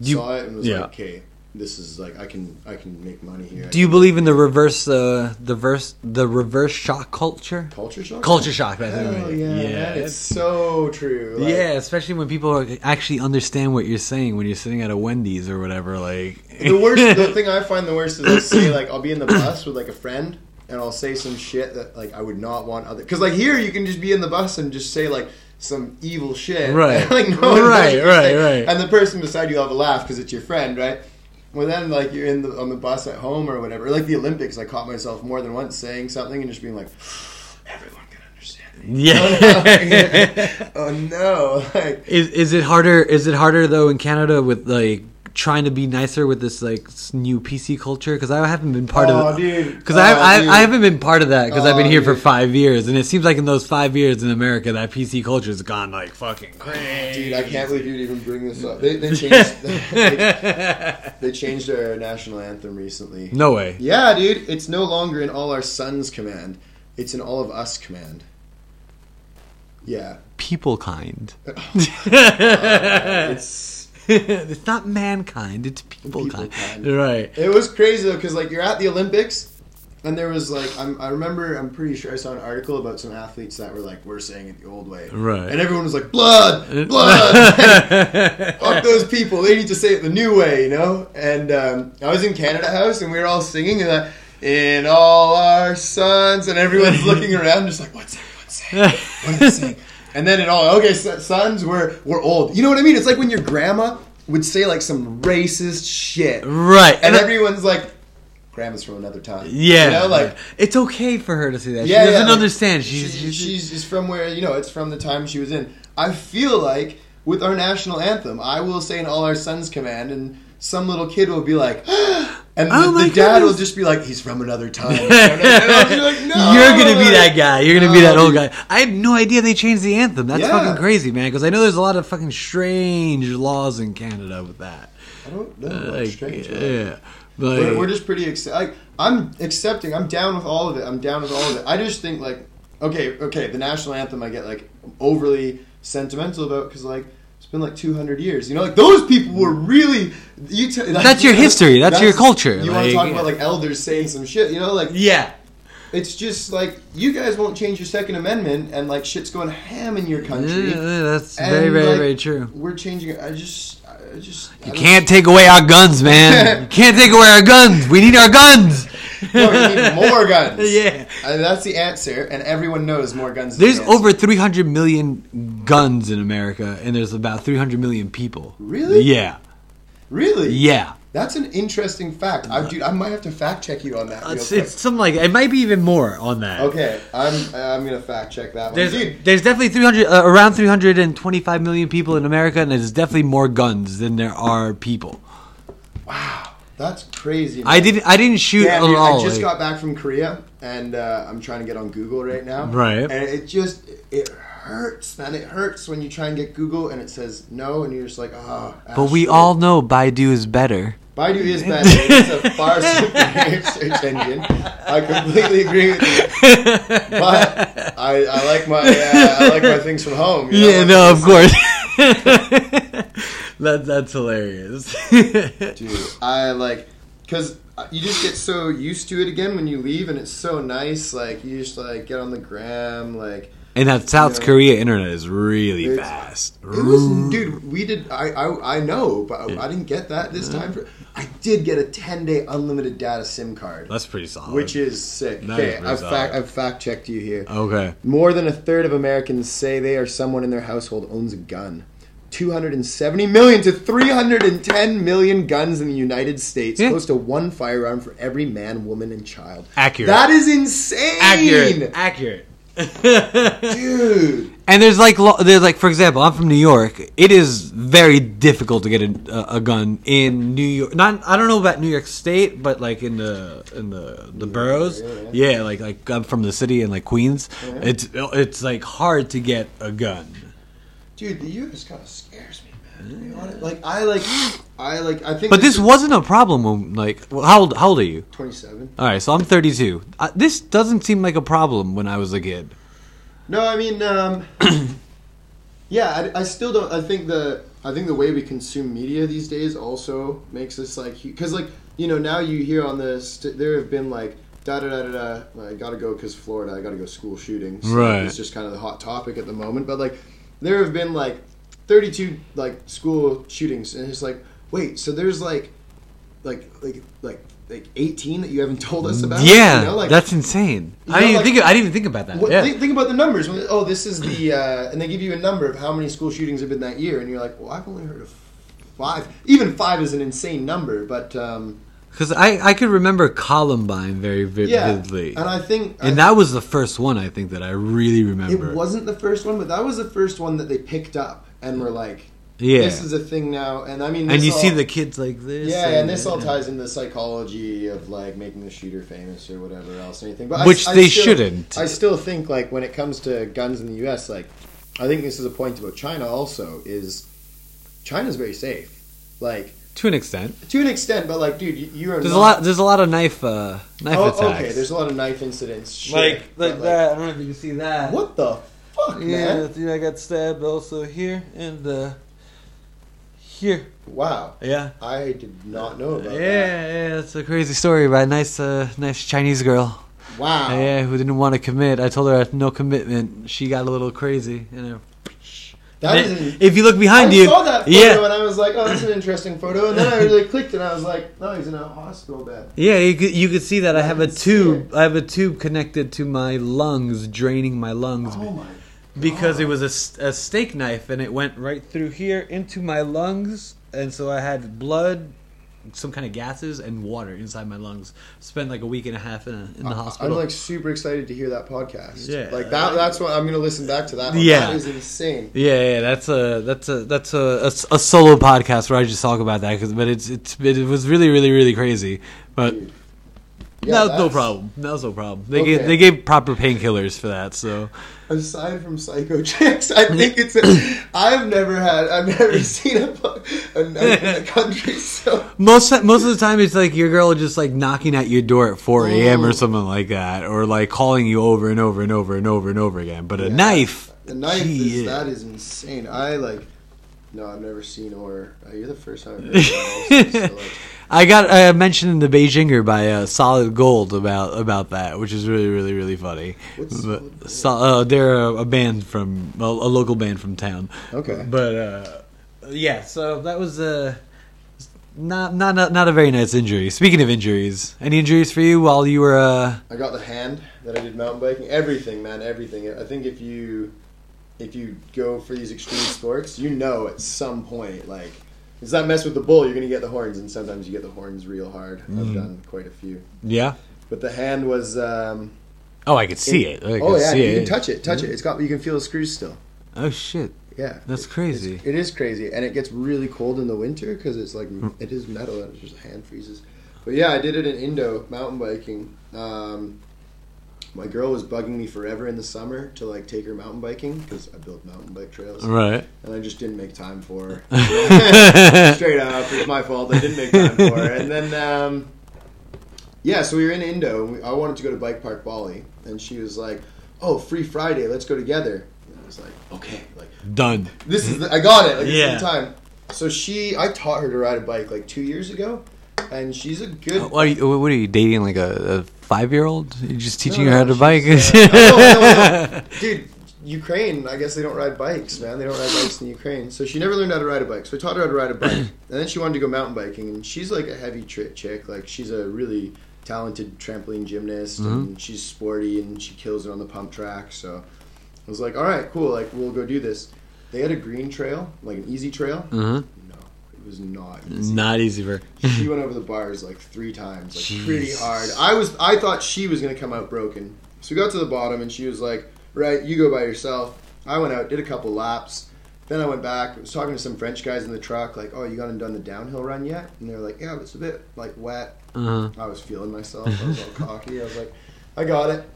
S1: you-
S2: saw it and was
S1: yeah.
S2: like, okay, this is like I can I can make money here.
S1: Do you believe in the reverse, uh, the verse, the reverse shock culture?
S2: culture shock?
S1: Culture shock. That's
S2: Hell
S1: mean.
S2: yeah,
S1: yeah,
S2: it's so true. Like,
S1: yeah. Especially when people are, actually understand what you're saying when you're sitting at a Wendy's or whatever. Like
S2: the worst the thing I find the worst is I'll say like I'll be in the bus with like a friend and I'll say some shit that like I would not want other because like here you can just be in the bus and just say like some evil shit
S1: Right.
S2: like no
S1: Right, right, right.
S2: and the person beside you will have a laugh because it's your friend right well then like you're in the on the bus at home or whatever like the Olympics I caught myself more than once saying something and just being like everyone can understand me
S1: yeah.
S2: oh no like
S1: Is is it harder? Is it harder though in Canada with like trying to be nicer with this like new PC culture? Because I haven't been part
S2: oh
S1: of. Because
S2: Oh,
S1: I, I. I haven't been part of that because I've been
S2: Oh,
S1: here for five years, and it seems like in those five years in America that PC culture has gone like fucking crazy.
S2: Dude, I can't believe you'd even bring this up. They, they changed. they, they changed our national anthem recently.
S1: no way.
S2: Yeah, dude, it's no longer in all our sons command. It's in all of us command. Yeah,
S1: People kind.
S2: it's
S1: it's not mankind. It's people,
S2: People
S1: kind.
S2: kind.
S1: Right.
S2: it was crazy though because like you're at the Olympics. And there was like I'm, I remember I'm pretty sure I saw an article about some athletes that were like we're saying it the old way,
S1: Right.
S2: And everyone was like blood, blood. fuck those people. They need to say it the new way, you know. And um, I was in Canada House, and we were all singing, and like, in all our sons, and everyone's looking around, just like, what's everyone saying? What are they saying? And then it all okay, sons, we're we're old. You know what I mean? It's like when your grandma would say like some racist shit,
S1: right.
S2: and everyone's like, grandma's from another time.
S1: yeah.
S2: you know, like.
S1: it's okay for her to say that.
S2: Yeah,
S1: she doesn't
S2: yeah, like,
S1: understand. She's, she's,
S2: she's from where you know it's from the time she was in. I feel like with our national anthem, I will say in all our sons command, and some little kid will be like, and
S1: Oh
S2: the, dad will just be like, he's from another time. And I'll be like, no,
S1: You're gonna be that guy. You're gonna be that old guy. I had no idea they changed the anthem. That's
S2: Yeah.
S1: fucking crazy, man. Because I know there's a lot of fucking strange laws in Canada with that.
S2: I don't know.
S1: Like,
S2: Like, strange.
S1: yeah, but
S2: We're, we're just pretty excited. Like, I'm accepting. I'm down with all of it. I'm down with all of it. I just think like, okay, okay, the national anthem. I get like overly sentimental about because like been like 200 years. You know, like those people were really. You t-
S1: That's your history. That's your culture,
S2: You want to talk
S1: yeah.
S2: about like elders saying some shit. You know, like
S1: yeah.
S2: It's just like you guys won't change your Second Amendment, and like shit's going ham in your country.
S1: Yeah, that's
S2: And,
S1: very, very,
S2: like,
S1: very true.
S2: We're changing. it. I just, I just.
S1: You
S2: don't-
S1: can't take away our guns, man. you can't take away our guns. We need our guns.
S2: No, we need more guns.
S1: yeah.
S2: And that's the answer, and everyone knows more guns.
S1: There's
S2: the
S1: over 300 million guns in America, and there's about 300 million people.
S2: Really?
S1: Yeah.
S2: Really?
S1: Yeah.
S2: That's an interesting fact. I, dude, I might have to fact check you on that. Real
S1: It's,
S2: quick.
S1: it's something like it might be even more on that.
S2: Okay, I'm I'm gonna fact check that one.
S1: There's,
S2: Dude,
S1: there's definitely 300 uh, around 325 million people in America, and there's definitely more guns than there are people.
S2: wow, that's crazy.
S1: I didn't I didn't shoot
S2: Yeah,
S1: at
S2: dude,
S1: all.
S2: I just
S1: like-
S2: got back from Korea, and uh, I'm trying to get on Google right now.
S1: Right.
S2: And it just it hurts, man. It hurts when you try and get Google, and it says no, and you're just like, ah.
S1: but we all know Baidu is better.
S2: Baidu is better. It's a far superior search engine. I completely agree with you. But I, I like my uh, I like my things from home. you know?
S1: Yeah, no, of course. that that's hilarious.
S2: Dude, I like because Uh, you just get so used to it again when you leave, and it's so nice. Like you just like get on the gram, like
S1: and that South
S2: Yeah.
S1: Korea internet is really fast.
S2: it was. Dude, we did. I I, I know, but I didn't get that this time. For, I did get a ten day unlimited data SIM card,
S1: That's pretty solid.
S2: which is sick.
S1: That
S2: Okay,
S1: is
S2: I've fact I've fact checked you here.
S1: okay.
S2: More than a third of Americans say they or someone in their household owns a gun. 270 million to 310 million guns in the United States,
S1: Yeah.
S2: close to one firearm for every man, woman, and child.
S1: Accurate.
S2: That is insane.
S1: accurate. Accurate.
S2: Dude.
S1: And there's like there's like for example, I'm from New York. It is very difficult to get a, a gun in New York. Not I don't know about New York State, but like in the in the the boroughs.
S2: area,
S1: Yeah, like like I'm from the city in like Queens. It's it's like hard to get a gun.
S2: Dude, the US kind of scares me, man. Like, I like, I like, I think.
S1: But this
S2: is
S1: wasn't a problem when like well, how old how old are you?
S2: 27.
S1: All right, so I'm 32. Uh, this doesn't seem like a problem when I was a kid.
S2: No, I mean, um, yeah, I, I still don't. I think the I think the way we consume media these days also makes us like because like you know now you hear on this there have been like da da da da da. I gotta go because Florida. I gotta go school shootings.
S1: Right.
S2: It's just kind of the hot topic at the moment. But like there have been like 32 like school shootings, and it's like wait, so there's like like like like like 18 that you haven't told us about.
S1: yeah,
S2: you know? like
S1: that's insane.
S2: You
S1: I didn't
S2: like-
S1: think of, I didn't even think about that.
S2: what,
S1: yeah.
S2: think, think about the numbers. When, oh, this is the, uh, and they give you a number of how many school shootings have been that year, and you're like, well, I've only heard of five. Even five is an insane number, but um,
S1: Because I, I could remember Columbine very vi-
S2: yeah.
S1: vividly.
S2: And I think
S1: And
S2: I-
S1: that was the first one I think that I really remember.
S2: it wasn't the first one, but that was the first one that they picked up and were like,
S1: yeah.
S2: this is a thing now. And I mean,
S1: and you see the kids like this.
S2: Yeah, and this all ties into the psychology of like making the shooter famous or whatever else, or anything. But
S1: Which
S2: I
S1: they
S2: still-
S1: shouldn't.
S2: I still think like when it comes to guns in the U.S., like I think this is a point about China. Also, is China's very safe, like
S1: to an extent.
S2: to an extent. But like, dude, you, you are
S1: There's
S2: not,
S1: a lot. There's a lot of knife uh, knife
S2: Oh,
S1: attacks.
S2: okay, there's a lot of knife incidents. Shit,
S1: like
S2: but,
S1: like that. I don't know if you can see that.
S2: What the fuck,
S1: Yeah,
S2: man?
S1: yeah, I got stabbed also here and uh, here.
S2: Wow,
S1: Yeah.
S2: I did not know
S1: Yeah,
S2: about that.
S1: yeah, it's a crazy story about a nice, uh, nice Chinese girl.
S2: Wow.
S1: Yeah, who didn't want to commit. I told her I had no commitment. She got a little crazy. You know.
S2: That
S1: And
S2: is.
S1: if you look behind
S2: I
S1: you,
S2: saw that photo
S1: yeah,
S2: and I was like, "Oh, that's an interesting photo." And then I really clicked and I was like, "No, he's in a hospital bed."
S1: yeah, you could, you could see that I have a tube. I have a tube connected to my lungs, draining my lungs
S2: Oh my!
S1: because it was a steak knife and it went right through here into my lungs, and so I had blood, some kind of gases, and water inside my lungs. Spent like a week and a half in, a, in the
S2: I-
S1: hospital.
S2: I'm like super excited to hear that podcast.
S1: Yeah.
S2: like that. That's what I'm gonna listen back to. That. One.
S1: Yeah.
S2: that is insane.
S1: Yeah, yeah, that's a that's a that's a a solo podcast where I just talk about that. Cause, but it's it's it was really really really crazy. But
S2: Dude.
S1: that was no problem. That was no problem. They
S2: Okay.
S1: gave they gave proper painkillers for that. So
S2: Aside from Psycho Chicks, I think it's. A, I've never had. I've never seen a, a knife in the country. So
S1: most most of the time it's like your girl just like knocking at your door at four a.m. or something like that, or like calling you over and over and over and over and over again. But a
S2: Yeah.
S1: knife,
S2: A knife is that is insane. I like. No, I've never seen or. Uh, you're the first time I've heard that. Also, so, like,
S1: I got uh, mentioned in the Beijinger by uh, Solid Gold about about that, which is really really really funny. But, so, uh, they're a, a band from a, a local band from town.
S2: Okay.
S1: But uh, yeah, so that was uh, not not not not a very nice injury. Speaking of injuries, any injuries for you while you were uh,
S2: I got the hand that I did mountain biking. Everything, man, everything. I think if you if you go for these extreme sports, you know at some point, like it's not mess with the bull, you're gonna get the horns, and sometimes you get the horns real hard. I've
S1: Mhm.
S2: done quite a few,
S1: yeah?
S2: but the hand was. Um,
S1: Oh, I could see it. I
S2: oh yeah, you
S1: it.
S2: can touch it, touch it. It's got you can feel the screws still.
S1: Oh shit,
S2: Yeah,
S1: that's
S2: It-
S1: crazy.
S2: it's- It is crazy, and it gets really cold in the winter because it's like
S1: Hmm.
S2: it is metal and it's just hand freezes. But yeah, I did it in Indo mountain biking. Um, my girl was bugging me forever in the summer to like take her mountain biking because I built mountain bike trails,
S1: Right.
S2: and I just didn't make time for her. Straight up, it's my fault. I didn't make time for her, and then. Um, yeah, so we were in Indo. And we, I wanted to go to Bike Park Bali, and she was like, "Oh, free Friday, let's go together." And I was like, "Okay, like
S1: Done.
S2: this is the, I got it. Like
S1: Yeah.
S2: time. So she, I taught her to ride a bike like two years ago, and she's a good.
S1: Uh, What are you, what are you dating? Like a, a five year old? You just teaching
S2: No,
S1: her how to bike?
S2: uh, I know, Dude, Ukraine. I guess they don't ride bikes, man. They don't ride bikes in Ukraine. So she never learned how to ride a bike. So I taught her how to ride a bike, and then she wanted to go mountain biking. And she's like a heavy tri- chick. Like she's a really talented trampoline gymnast,
S1: Mm-hmm.
S2: and she's sporty, and she kills it on the pump track. So I was like, all right, cool. Like we'll go do this. They had a green trail, like an easy trail.
S1: uh-huh.
S2: Was not easy.
S1: Not easy for. Her.
S2: She went over the bars like three times, like pretty hard. I was, I thought she was gonna come out broken. So we got to the bottom, and she was like, "Right, you go by yourself." I went out, did a couple laps. Then I went back. I was talking to some French guys in the truck, like, "Oh, you haven't done the downhill run yet?" And they were like, "Yeah, but it's a bit like wet."
S1: Uh-huh.
S2: I was feeling myself. I was all cocky. I was like, "I got it."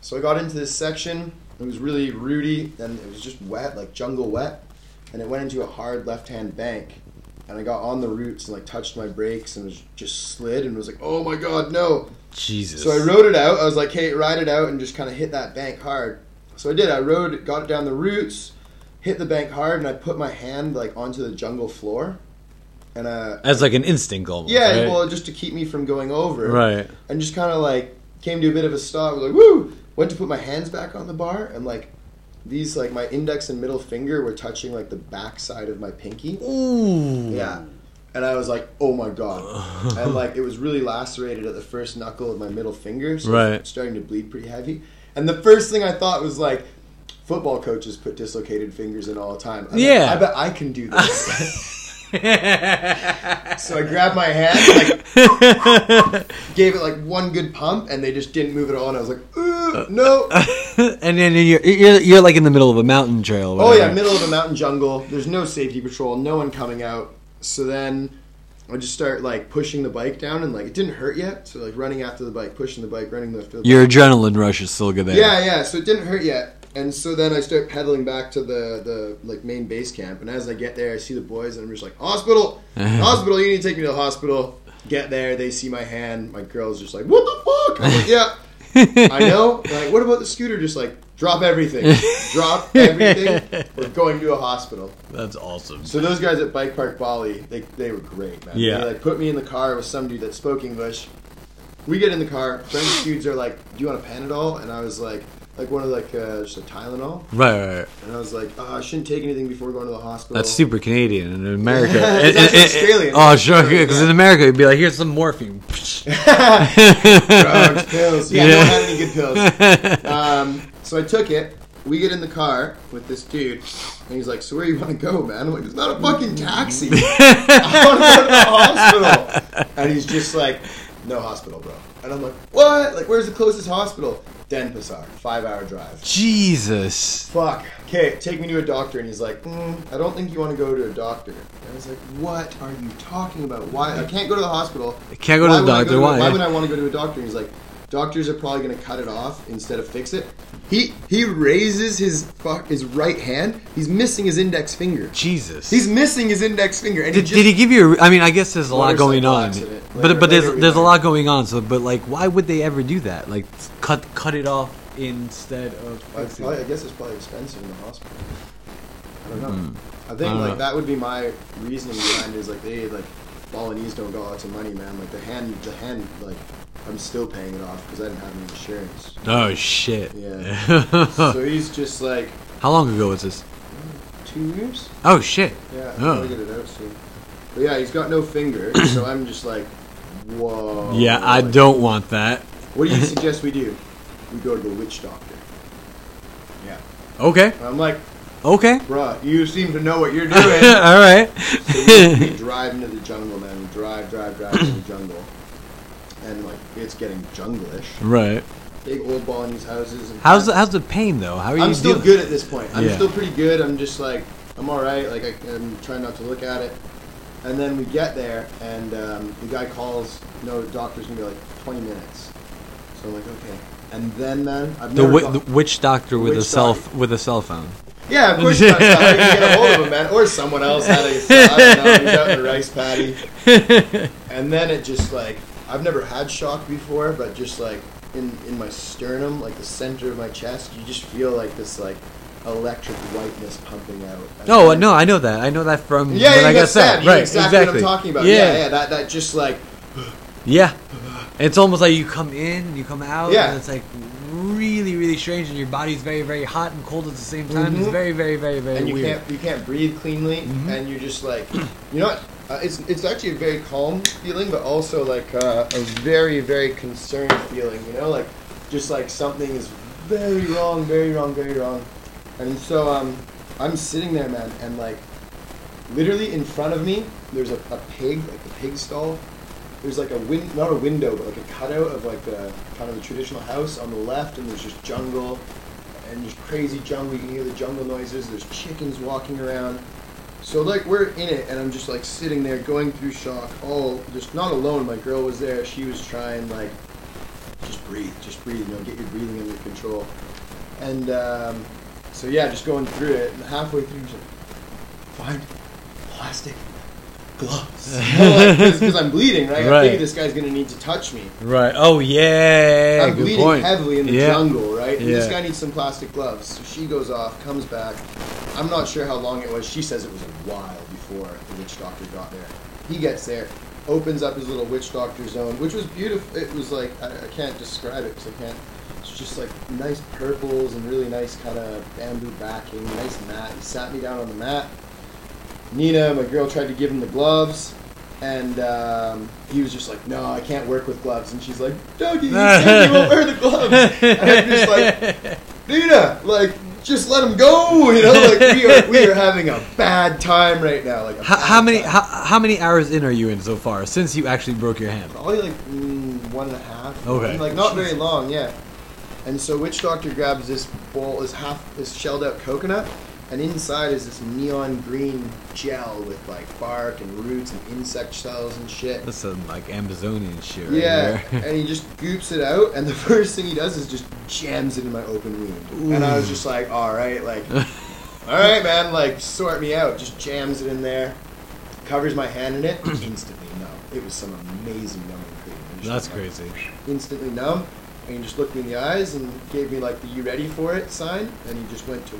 S2: So I got into this section. It was really rooty, and it was just wet, like jungle wet. And it went into a hard left-hand bank. And I got on the roots and like touched my brakes and was just slid and was like, "Oh my god, no!"
S1: Jesus.
S2: So I rode it out. I was like, "Hey, ride it out and just kind of hit that bank hard." So I did. I rode, it, got it down the roots, hit the bank hard, and I put my hand like onto the jungle floor. And uh,
S1: As like an instinct almost.
S2: yeah,
S1: right?
S2: well, just to keep me from going over
S1: Right.
S2: and just kind of like came to a bit of a stop. Was like, woo! Went to put my hands back on the bar, and like these, like my index and middle finger were touching like the back side of my pinky.
S1: Ooh.
S2: Yeah. And I was like, oh my god. and like it was really lacerated at the first knuckle of my middle finger, so
S1: Right.
S2: starting to bleed pretty heavy. And the first thing I thought was like, football coaches put dislocated fingers in all the time. I bet-
S1: Yeah.
S2: I bet I can do this. so I grabbed my hand, like gave it like one good pump, and they just didn't move at all. And I was like, "Ugh, uh, no.
S1: and then you're, you're you're like in the middle of a mountain trail. Right?
S2: Oh yeah, middle of a mountain jungle. There's no safety patrol, no one coming out. So then I just start like pushing the bike down, and like it didn't hurt yet. So like running after the bike, pushing the bike, running the. the
S1: Your adrenaline rush is still good there.
S2: yeah, yeah. So it didn't hurt yet. And so then I start pedaling back to the, the like main base camp, and as I get there, I see the boys, and I'm just like, "Hospital, hospital! You need to take me to the hospital." Get there, they see my hand. My girl's just like, "What the fuck?" I'm like, "Yeah, I know." They're like, what about the scooter? Just like drop everything, drop everything. We're going to a hospital.
S1: That's awesome.
S2: So those guys at Bike Park Bali, they they were great, man.
S1: Yeah.
S2: They like put me in the car with some dude that spoke English. We get in the car. French dudes are like, "Do you want a Panadol?" And I was like, like one of like uh, just a Tylenol.
S1: Right, right, right.
S2: And I was like, oh, I shouldn't take anything before going to the hospital.
S1: That's super Canadian. In America,
S2: It's
S1: it-
S2: actually
S1: it- it-
S2: Australian.
S1: Oh, sure. Because in America, it'd be like, here's some morphine.
S2: Drugs, pills. Yeah, no
S1: Yeah.
S2: had any good pills. Um, so I took it. We get in the car with this dude, and he's like, "So where you want to go, man?" I'm like, "It's not a fucking taxi. I want to go to the hospital." And he's just like, "No hospital, bro." And I'm like, "What? Like, where's the closest hospital?" Denpasar, five-hour drive.
S1: Jesus.
S2: Fuck. Okay, take me to a doctor. And he's like, mm, I don't think you want to go to a doctor. And I was like, What are you talking about? Why? I can't go to the hospital.
S1: I can't go to
S2: Why
S1: the doctor.
S2: to-
S1: Why?
S2: Why would I want to go to a doctor? And he's like, Doctors are probably going to cut it off instead of fix it. He he raises his his right hand. He's missing his index finger.
S1: Jesus.
S2: He's missing his index finger. And
S1: did,
S2: he just,
S1: did he give you? A, I mean, I guess there's a lot going on,
S2: accident.
S1: but
S2: Later-
S1: but there's
S2: later we
S1: there's a lot going on. So, but like, why would they ever do that? Like, cut cut it off instead of.
S2: I, probably, I guess it's probably expensive in the hospital. I don't know. I
S1: Hmm. I
S2: think like that would be my reasoning behind it is like they like Balinese don't got lots of money, man. Like the hand, the hand, like I'm still paying it off because I didn't have any insurance.
S1: Oh shit.
S2: Yeah. so he's just like
S1: How long ago was this?
S2: two years.
S1: Oh shit.
S2: Yeah,
S1: Oh.
S2: I'm gonna get it out soon. But yeah, he's got no finger, so I'm just like, whoa.
S1: Yeah, I
S2: Like,
S1: don't want that.
S2: What do you suggest we do? We go to the witch doctor. Yeah.
S1: Okay.
S2: And I'm like,
S1: Okay.
S2: bruh, you seem to know what you're doing.
S1: All right.
S2: so we, we drive into the jungle, man. We drive, drive, drive into the jungle. And like, it's getting junglish.
S1: right.
S2: Big old Balinese houses. And
S1: How's the how's the pain though? How are you?
S2: I'm still
S1: dealing-
S2: good at this point. I'm
S1: Yeah.
S2: still pretty good. I'm just like I'm all right. Like I, I'm trying not to look at it. And then we get there, and um, the guy calls. No, the doctor's gonna be like 20 minutes. So I'm like, okay. And then, man, I've
S1: The,
S2: never.
S1: wi- the witch doctor with
S2: Witch
S1: a cell
S2: doctor.
S1: with a cell phone.
S2: Yeah, of course. That's how you get a hold of him, man. Or someone else had a. I don't know. He's out in the rice paddy. And then it just like I've never had shock before, but just like in in my sternum, like the center of my chest, you just feel like this like electric whiteness pumping out. And
S1: Oh
S2: then-
S1: no, I know that. I know that from
S2: yeah,
S1: when I got
S2: got stabbed.
S1: stabbed.
S2: You know
S1: Right,
S2: exactly,
S1: exactly.
S2: what I'm talking about.
S1: Yeah,
S2: Yeah, yeah, that that just like
S1: Yeah. It's almost like you come in, you come out,
S2: Yeah.
S1: and it's like really, really strange, and your body's very, very hot and cold at the same time. It's
S2: Mhm.
S1: very, very, very, very
S2: and you
S1: weird.
S2: can't you can't breathe cleanly,
S1: Mhm.
S2: and you're just like you know what? Uh, it's it's actually a very calm feeling, but also like uh, a very very concerned feeling. You know, like just like something is very wrong, very wrong, very wrong. And so um, I'm sitting there, man, and like literally in front of me, there's a, a pig, like a pig stall. There's like a win, not a window, but like a cutout of like the kind of the traditional house on the left, and there's just jungle and just crazy jungle. You can hear the jungle noises. There's chickens walking around. So like we're in it, and I'm just like sitting there going through shock. All just not alone. My girl was there. She was trying like just breathe, just breathe. You know, get your breathing under control. And um, so yeah, just going through it. And halfway through, she's like, find plastic gloves because I'm bleeding, right? I
S1: Right.
S2: figured this guy's gonna need to touch me.
S1: Right. Oh yeah.
S2: I'm
S1: good
S2: bleeding
S1: point.
S2: heavily in the
S1: Yeah.
S2: jungle, right? And this guy needs some plastic gloves. So she goes off, comes back. I'm not sure how long it was. She says it was a while before the witch doctor got there. He gets there, opens up his little witch doctor zone, which was beautiful. It was like I, I can't describe it because I can't. It's just like nice purples and really nice kind of bamboo backing, nice mat. He sat me down on the mat. Nina, my girl, tried to give him the gloves. And um, he was just like, "No, I can't work with gloves." And she's like, "Dougie, you won't wear the gloves." And I'm just like, Nina, like, just let him go. You know, like we are we are having a bad time right now. Like,
S1: how, how many how, how many hours in are you in so far since you actually broke your hand?
S2: Probably like mm, one and a half.
S1: Okay.
S2: Like not very long, yeah. And so Witch Doctor grabs this bowl, this half, this shelled out coconut, and inside is this neon green gel with like bark and roots and insect cells and shit.
S1: That's some like Amazonian shit. Right
S2: Yeah,
S1: there.
S2: and he just goops it out, and the first thing he does is just jams it in my open wound. And I was just like, all right, like, all right, man, like, sort me out. Just jams it in there, covers my hand in it, instantly numb. It was some amazing numbing cream.
S1: That's
S2: like,
S1: crazy.
S2: Instantly numb, and he just looked me in the eyes and gave me like the "you ready for it" sign, and he just went to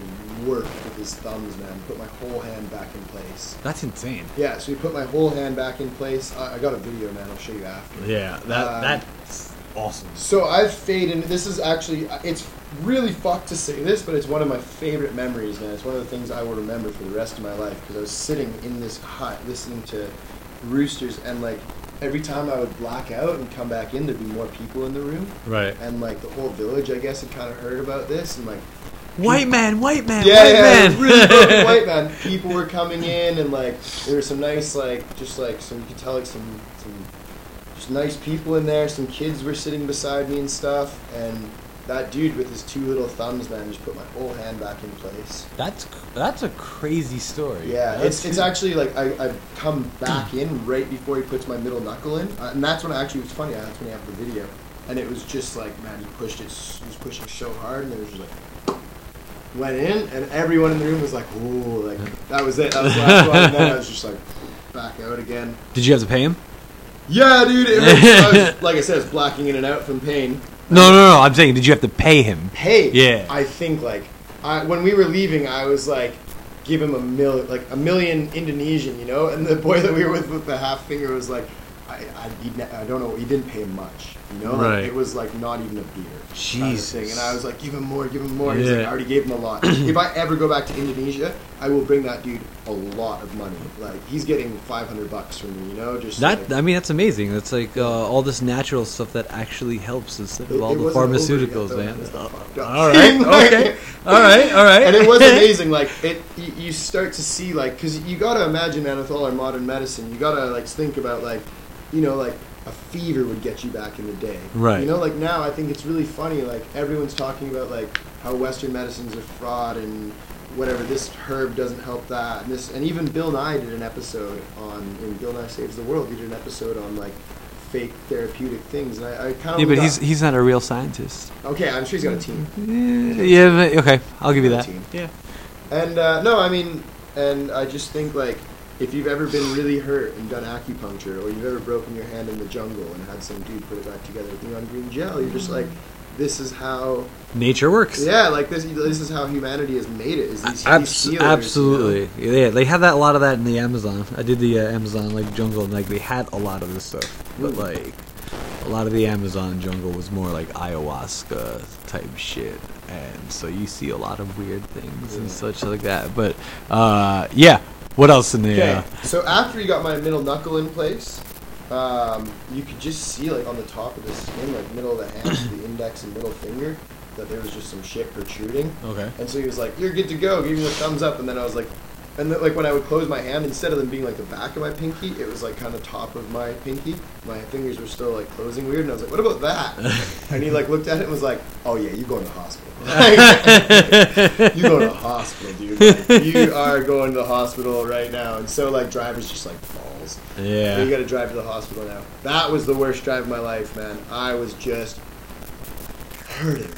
S2: work with his thumbs, man. Put my whole hand back in place.
S1: That's insane.
S2: Yeah, so he put my whole hand back in place. I, I got a video, man. I'll show you after.
S1: Yeah. That
S2: Um,
S1: that's awesome.
S2: So I've faded. This is actually it's really fucked to say this, but it's one of my favorite memories, man. It's one of the things I will remember for the rest of my life because I was sitting in this hut listening to roosters, and like every time I would black out and come back in, there'd be more people in the room,
S1: Right.
S2: and like the whole village, I guess, had kind of heard about this, and like
S1: White man, white man,
S2: yeah,
S1: white
S2: yeah,
S1: man.
S2: really broken white man. People were coming in, and like there were some nice, like just like some you could tell like some some just nice people in there. Some kids were sitting beside me and stuff, and that dude with his two little thumbs, man, just put my whole hand back in place.
S1: That's that's a crazy story.
S2: Yeah,
S1: That's
S2: it's it's actually like I I come back in right before he puts my middle knuckle in, uh, and that's when I actually was funny. That's when he had the video, and it was just like man, he pushed it. He was pushing so hard, and it was just like. Went in, and everyone in the room was like, "Oh, like that was it. That was the last one." And then I was just like, back out again.
S1: Did you have to pay him?
S2: Yeah, dude. It hurts. I was, like I said, I was blacking in and out from pain.
S1: No, no, no. I'm saying, did you have to pay him?
S2: Hey,
S1: Yeah.
S2: I think like I, when we were leaving, I was like, give him a mil like a million Indonesian, you know. And the boy that we were with with the half finger was like, I I, I don't know, he didn't pay him much, you know. Like, it was like not even a beer. kind of thing. And I was like, give him more, give him more. He's like,
S1: Yeah.
S2: I already gave him a lot. if I ever go back to Indonesia, I will bring that dude a lot of money. Like he's getting five hundred bucks from me, you know. Just
S1: That
S2: like,
S1: I mean, that's amazing. That's like uh, all this natural stuff that actually helps instead of all the
S2: wasn't yet,
S1: pharmaceuticals, man.
S2: man. It's not fucked up.
S1: All right,
S2: Like-
S1: okay, all right, all right.
S2: and it was amazing. Like it, you, you start to see like because you got to imagine, man, with all our modern medicine, you got to like think about like, you know, like a fever would get you back in the day,
S1: Right.
S2: You know, like now I think it's really funny. Like everyone's talking about like how Western medicines are fraud and whatever. This herb doesn't help that, and this, and even Bill Nye did an episode on in Bill Nye Saves the World. He did an episode on like fake therapeutic things, and I, I kind of
S1: Yeah, but he's he's not a real scientist.
S2: okay. I'm sure he's got a team.
S1: Yeah, yeah but- okay, I'll give you that.
S2: Team.
S1: Yeah.
S2: And uh, no, I mean, and I just think like if you've ever been really hurt and done acupuncture, or you've ever broken your hand in the jungle and had some dude put it back together with neon green gel, you're just like, this is how,
S1: Nature works.
S2: yeah, like this. This is how humanity has made it. Is these,
S1: Abs-
S2: these healers, you know?
S1: absolutely. Yeah, they have that a lot of that in the Amazon. I did the uh, Amazon like jungle, and like they had a lot of this stuff, but
S2: Mm.
S1: like a lot of the Amazon jungle was more like ayahuasca type shit, and so you see a lot of weird things and such like that. But uh, yeah, what else in the?
S2: Okay,
S1: Uh,
S2: so after you got my middle knuckle in place, um, you could just see like on the top of the skin, like middle of the hand, the index and middle finger, that there was just some shit protruding.
S1: okay.
S2: And so he was like, "You're good to go." Give me the thumbs up, and then I was like, and then, like when I would close my hand, instead of them being like the back of my pinky, it was like kind of top of my pinky. My fingers were still like closing weird, and I was like, "What about that?" and he like looked at it and was like, "Oh yeah, you going to hospital? you go to the hospital, dude. Like, you are going to the hospital right now." And so like drivers just like balls. You got to drive to the hospital now. That was the worst drive of my life, man. I was just hurting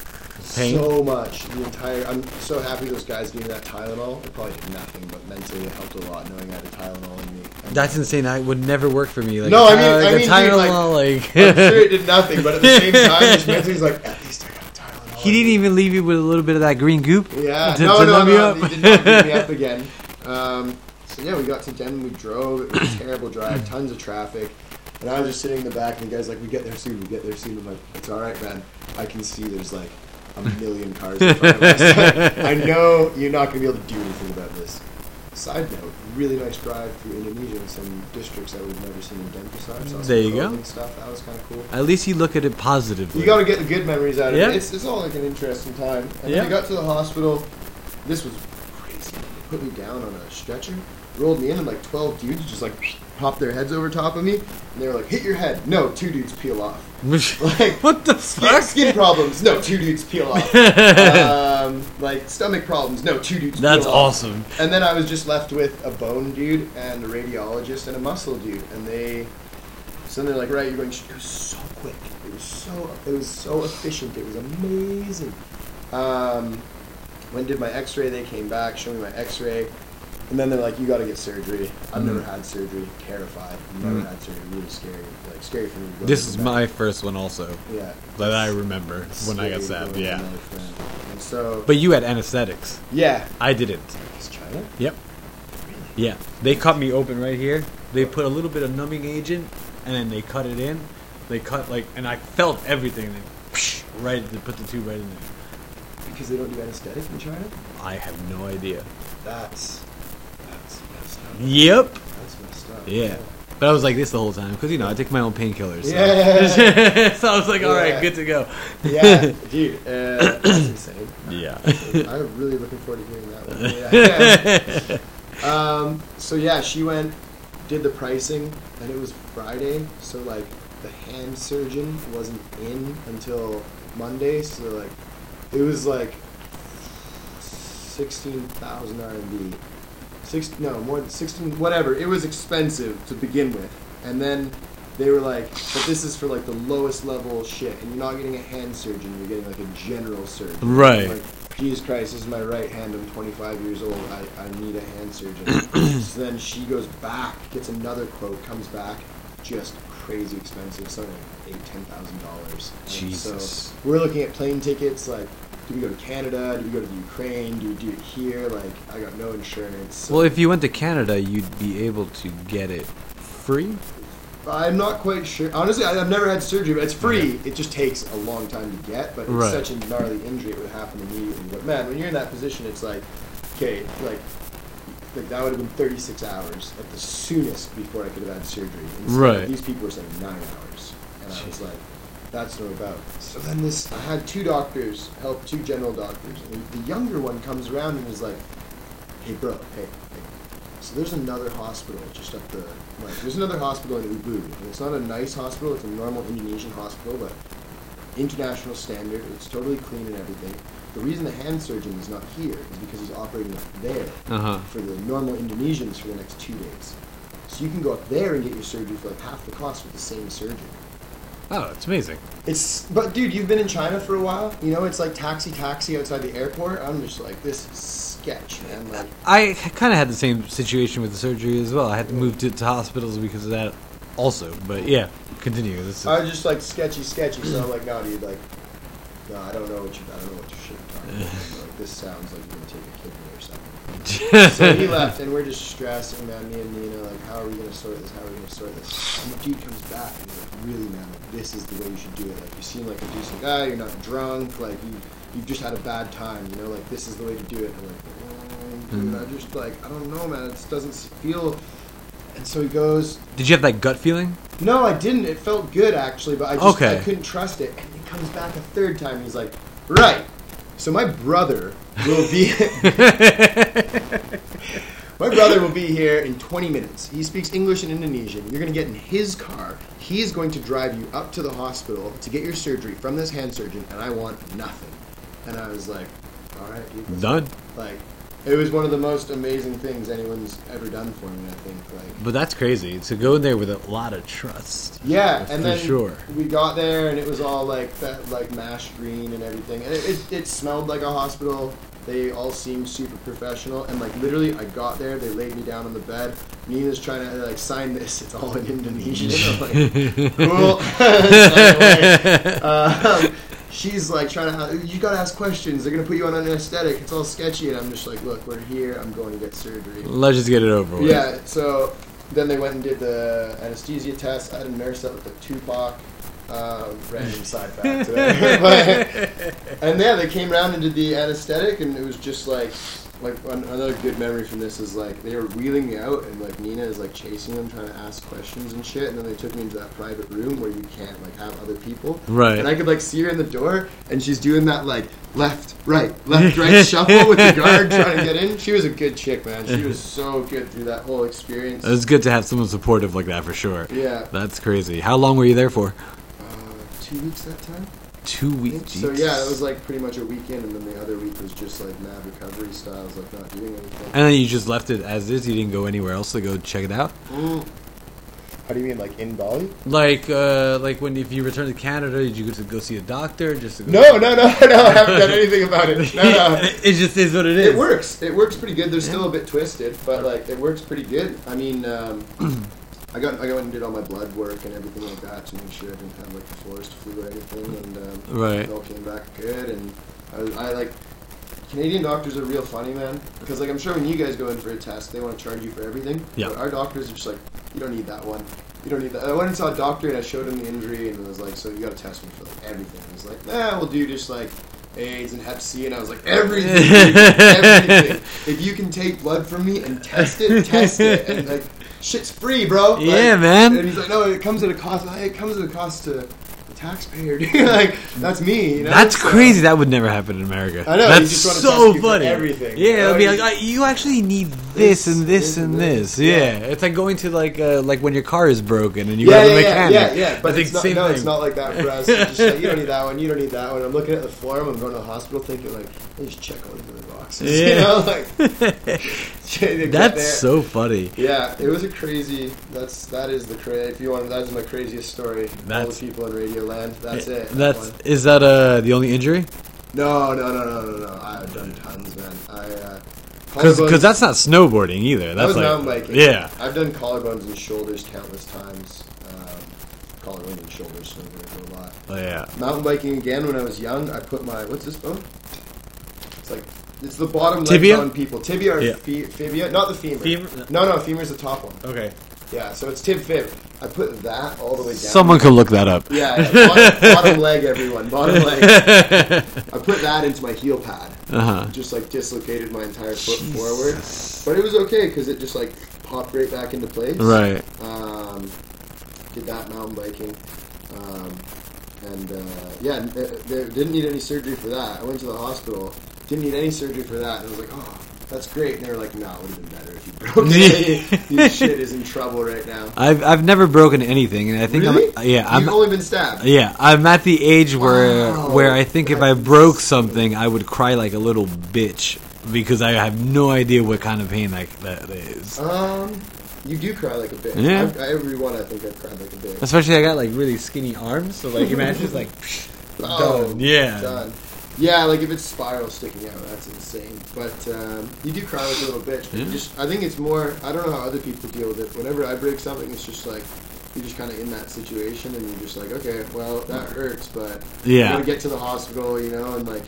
S1: Pain?
S2: so much. The entire. I'm so happy those guys gave me that Tylenol. It probably did nothing, but mentally it helped a lot knowing I had a Tylenol in me.
S1: That's insane. That would never work for me. Like,
S2: No, I mean-
S1: uh, like
S2: I mean, dude,
S1: Tylenol, like,
S2: I'm sure it did nothing, but at the same time, just mentally, he's like, at least I got a Tylenol.
S1: he didn't even leave you with a little bit of that green goop.
S2: Yeah,
S1: to,
S2: no,
S1: to
S2: no, no? They did not pick me up again. Um, so yeah, we got to Denton. We drove. It was a terrible drive. Tons of traffic. And I was just sitting in the back, and the guy's like, "We get there soon. We get there soon." I'm like, "It's all right, man. I can see there's like a million cars in front of us. I know you're not gonna be able to do anything about this." Side note: really nice drive through Indonesia in some districts that we've never seen in Denpasar. Saw
S1: There you go.
S2: Stuff that was kind of cool.
S1: At least you look at it positively.
S2: You got to get the good memories out of
S1: Yeah.
S2: it. It's, it's all like an interesting time. And
S1: Yeah.
S2: we got to the hospital. This was crazy. They put me down on a stretcher, rolled me in, and like 12 dudes just like popped their heads over top of me. And they were like, hit your head. No, two dudes peel off. Like,
S1: what the
S2: skin,
S1: fuck?
S2: skin problems. No, two dudes peel off. um, like, stomach problems. No, two dudes
S1: That's
S2: peel off.
S1: awesome.
S2: And then I was just left with a bone dude and a radiologist and a muscle dude, and they. So they're like, right, you're going. It was so quick. It was so. It was so efficient. It was amazing. Um, when did my X-ray? They came back, showed me my X-ray, and then they're like, you got to get surgery. I've never
S1: Mm.
S2: had surgery. Terrified. Never
S1: Mm.
S2: had surgery. Really scary. Like scary for me. to go
S1: This is my first one also
S2: Yeah.
S1: that I remember when I got stabbed. Yeah,
S2: into life, man. And so.
S1: but you had anesthetics.
S2: yeah.
S1: I didn't.
S2: It's China.
S1: Yep. Really? Yeah, they cut me open right here. They put a little bit of numbing agent, and then they cut it in. They cut like, and I felt everything. And then, right, they put the tube right in there.
S2: Because they don't do anesthetic in China.
S1: I have no idea.
S2: That's that's messed up.
S1: Yep.
S2: That's messed up.
S1: Yeah. But I was like this the whole time because you know I take my own painkillers. So.
S2: Yeah.
S1: so I was like, all right,
S2: Yeah.
S1: good to go.
S2: Yeah, dude, uh, that's insane.
S1: Yeah.
S2: I'm really looking forward to hearing that one. Yeah. um, so yeah, she went, did the pricing, and it was Friday. So like, the hand surgeon wasn't in until Monday. So like, it was like sixteen thousand RMB. Six no more than sixteen whatever. It was expensive to begin with, and then they were like, but this is for like the lowest level shit, and you're not getting a hand surgeon. You're getting like a general surgeon.
S1: Right.
S2: Like, Jesus Christ, this is my right hand. I'm 25 years old. I, I need a hand surgeon. so then she goes back, gets another quote, comes back, just crazy expensive, something like eight, ten thousand dollars.
S1: Jesus.
S2: So we're looking at plane tickets like do we go to Canada? Do we go to the Ukraine? Do we do it here? Like, I got no insurance. so-
S1: Well, if you went to Canada, you'd be able to get it free.
S2: I'm not quite sure. Honestly, I, I've never had surgery, but it's free. It just takes a long time to get, but it's
S1: Right.
S2: such a gnarly injury, it would happen immediately. But man, when you're in that position, it's like, okay, like, like that would have been 36 hours at the soonest before I could have had surgery. Instead,
S1: Right.
S2: These people were saying nine hours, and I was like, that's no about. So then this, I had two doctors help, two general doctors, and the younger one comes around and is like, hey bro, hey, hey. So there's another hospital just up the like there's another hospital in Ubud. And it's not a nice hospital, it's a normal Indonesian hospital, but international standard, it's totally clean and everything. The reason the hand surgeon is not here is because he's operating up there
S1: Uh huh.
S2: for the normal Indonesians for the next two days. So you can go up there and get your surgery for like half the cost with the same surgeon.
S1: Oh, it's amazing.
S2: It's but dude, you've been in China for a while. You know, it's like taxi taxi outside the airport. I'm just like this is sketch, man. Like
S1: I kind of had the same situation with the surgery as well. I had to move to, to hospitals because of that, also. But yeah, continue. This is,
S2: I was just like sketchy, sketchy. So I'm like, no, dude, like, no, I don't know what you, I don't know what you're talking about. Like, this sounds like you're gonna take a kidney or something. so he left, and we're just stressing, man. Me and Nina, like, how are we gonna sort this? How are we gonna sort this? And the dude comes back, and he's like, really, man, like, this is the way you should do it. Like, you seem like a decent guy. You're not drunk. Like, you, you've just had a bad time. You know, like, this is the way to do it. And I'm like, oh, dude. I hmm. just like, I don't know, man. It just doesn't feel. And so he goes,
S1: Did you have that gut feeling?
S2: no, I didn't. It felt good actually, but I just
S1: Okay.
S2: I couldn't trust it. And he comes back a third time. He's like, right. So my brother will be my brother will be here in 20 minutes. He speaks English and Indonesian. You're gonna get in his car. He is going to drive you up to the hospital to get your surgery from this hand surgeon, and I want nothing. And I was like, all right, dude,
S1: Done.
S2: like it was one of the most amazing things anyone's ever done for me. I think like.
S1: But that's crazy to go in there with a lot of trust.
S2: Yeah,
S1: For
S2: and then
S1: sure.
S2: we got there and it was all like that, like mashed green and everything, and it, it, it smelled like a hospital. They all seemed super professional, and like literally, I got there. They laid me down on the bed. Nina's trying to like sign this. It's all in Indonesian. I'm like, cool. Um, she's like trying to. You gotta ask questions. They're gonna put you on an anesthetic. It's all sketchy, and I'm just like, look, we're here. I'm going to get surgery.
S1: Let's just get it over with.
S2: Yeah, so then they went and did the anesthesia test. I had a nurse up looked like Tupac. Um, random side fact today. but, and yeah, they came around and did the anesthetic, and it was just like, like another good memory from this is like they were wheeling me out, and like Nina is like chasing them, trying to ask questions and shit, and then they took me into that private room where you can't like have other people.
S1: Right.
S2: And I could like see her in the door, and she's doing that like left, right, left, right shuffle with the guard trying to get in. She was a good chick, man. She was so good through that whole experience.
S1: It's good to have someone supportive like that for sure.
S2: Yeah,
S1: That's crazy. How long were you there for?
S2: Two weeks that time.
S1: Two weeks.
S2: So yeah, it was like pretty much a weekend, and then the other week was just like mad recovery styles, like not doing anything.
S1: And then you just left it as is. You didn't go anywhere else to go check it out.
S2: Mm. How do you mean, like in Bali?
S1: Like, uh, like when if you return to Canada, did you go to go see a doctor? Just to go
S2: No, no, no, no. I haven't done anything about it. No, no.
S1: it just is what it is.
S2: It works. It works pretty good. They're still a bit twisted, but like it works pretty good. I mean, um, I got I went and did all my blood work and everything like that to make sure I didn't have like the forest flu or anything, and um,
S1: Right.
S2: it all came back good. And I, I like Canadian doctors are real funny, man. Because like I'm sure when you guys go in for a test, they want to charge you for everything.
S1: Yeah.
S2: But our doctors are just like, you don't need that one. You don't need that. I went and saw a doctor and I showed him the injury and I was like, so you got to test me for like everything. He was like, nah, we'll do just like AIDS and Hep C, and I was like, everything, everything. If you can take blood from me and test it, test it, and like, shit's free, bro. Like,
S1: Yeah, man.
S2: And he's like, no, it comes at a cost. It comes at a cost to the taxpayer. dude. like, that's me. You know?
S1: That's
S2: So-
S1: crazy. That would never happen in America.
S2: I know, you
S1: That's so
S2: you
S1: funny.
S2: everything.
S1: Yeah, it'll be like
S2: you-
S1: "Oh, you actually need this,
S2: This,
S1: and this, and this.
S2: yeah.
S1: Yeah. it's like going to like uh, like when your car is broken and you
S2: Yeah,
S1: go to
S2: yeah,
S1: the mechanic.
S2: yeah, yeah. But it's not, no,
S1: thing.
S2: it's not like that for us. It's just like, you don't need that one, you don't need that one. I'm looking at the form, I'm going to the hospital thinking, like, I just check all the boxes. You know, like,
S1: That's so funny.
S2: Yeah, it was a crazy. That's that is the cra If you want, that's my craziest story. all the people in Radio Land. That's it. that
S1: That's
S2: one.
S1: that uh the only injury?
S2: no, no, no, no, no, no. I've done tons, man. I uh,
S1: Because that's not snowboarding either.
S2: that
S1: That's
S2: was
S1: like
S2: mountain biking.
S1: yeah.
S2: I've done collarbones and shoulders countless times. Um, collar and shoulders, so I'm gonna go a lot.
S1: Oh yeah.
S2: Mountain biking again. When I was young, I put my what's this bone? It's like it's the bottom
S1: Tibia?
S2: leg on people. Tibia or
S1: Yeah.
S2: fe- fibia? Not the femur.
S1: Femur?
S2: No, no, femur's the top one.
S1: Okay.
S2: Yeah, so it's tib fib. I put that all the way down.
S1: Someone could look that up.
S2: Yeah, yeah bottom, bottom leg, everyone. Bottom leg. I put that into my heel pad.
S1: Uh huh.
S2: Just like dislocated my entire foot forward, but it was okay because it just like popped right back into place.
S1: Right.
S2: Um, did that mountain biking, um, and uh, yeah, n- uh, they didn't need any surgery for that. I went to the hospital, didn't need any surgery for that, and I was like, oh, that's great. And they were like, no, it would have been better if you broke it. Your shit is in trouble right now.
S1: I've I've never broken anything, and I think
S2: Really?
S1: I'm yeah I'm
S2: You've only been stabbed.
S1: yeah I'm at the age where
S2: Wow.
S1: where I think if I broke something, I would cry like a little bitch because I have no idea what kind of pain like that is.
S2: Um, you do cry like a bitch.
S1: Yeah.
S2: I've, every one I think I've cried like a bitch.
S1: Especially I got like really skinny arms, so like imagine just like
S2: Oh,
S1: done. Yeah.
S2: Done. Yeah, like if it's spiral sticking out, that's insane. But um, you do cry like a little bitch.
S1: Yeah.
S2: just, I think it's more. I don't know how other people deal with it. Whenever I break something, it's just like you're just kind of in that situation, and you're just like, okay, well that hurts, but you
S1: Yeah.
S2: gotta get to the hospital, you know, and like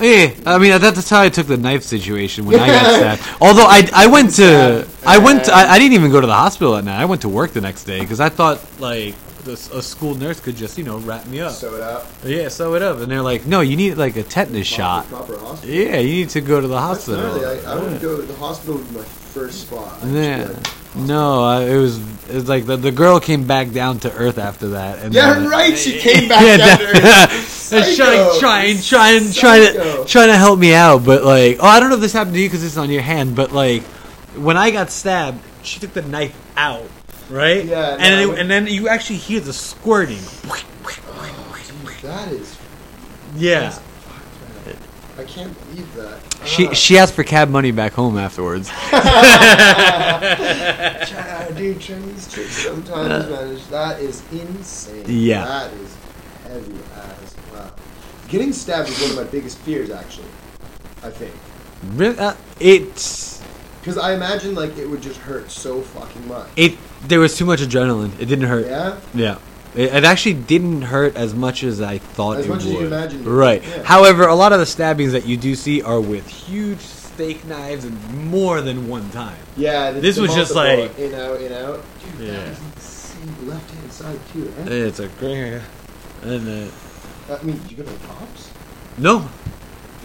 S1: Yeah, I mean that's how I took the knife situation when I got stabbed. Although I, I went to I went to, I, I didn't even go to the hospital that night. I went to work the next day because I thought like this, a school nurse could just you know wrap me up.
S2: sew it up.
S1: yeah, sew it up, and they're like, no, you need like a tetanus shot.
S2: Proper hospital.
S1: Yeah, you need to go to the hospital.
S2: gnarly. I, I would go. The hospital be my first spot. I'd
S1: Yeah.
S2: like,
S1: No, I, it was it was like the, the girl came back down to earth after that. And
S2: Yeah,
S1: then-
S2: right, she came back
S1: Yeah,
S2: down to earth.
S1: and trying, trying, trying, trying to, trying to help me out, but like, oh, I don't know if this happened to you because it's on your hand, but like, when I got stabbed, she took the knife out, right?
S2: Yeah, no,
S1: and
S2: I
S1: then,
S2: would-
S1: and then you actually hear the squirting.
S2: That is.
S1: Yeah,
S2: I can't believe that.
S1: she
S2: Ah.
S1: she asked for cab money back home afterwards.
S2: Chi- dude, Chinese chicks sometimes, man, is- that is insane.
S1: Yeah.
S2: That is heavy as wow. Getting stabbed is one of my biggest fears, actually. I think.
S1: Really? Uh, it's
S2: Because I imagine, like, it would just hurt so fucking much.
S1: it. There was too much adrenaline. It didn't hurt.
S2: Yeah?
S1: Yeah. It, it actually didn't hurt as much as I thought
S2: As
S1: it
S2: much as
S1: would.
S2: you imagined
S1: Right.
S2: yeah.
S1: However, a lot of the stabbings that you do see are with huge steak knives and more than one time.
S2: Yeah. the-
S1: This was just like-
S2: In, out, in, out. Dude,
S1: Yeah.
S2: that is. Left hand side, too, eh?
S1: It's a great. And uh,
S2: I mean, did you go to the cops?
S1: no,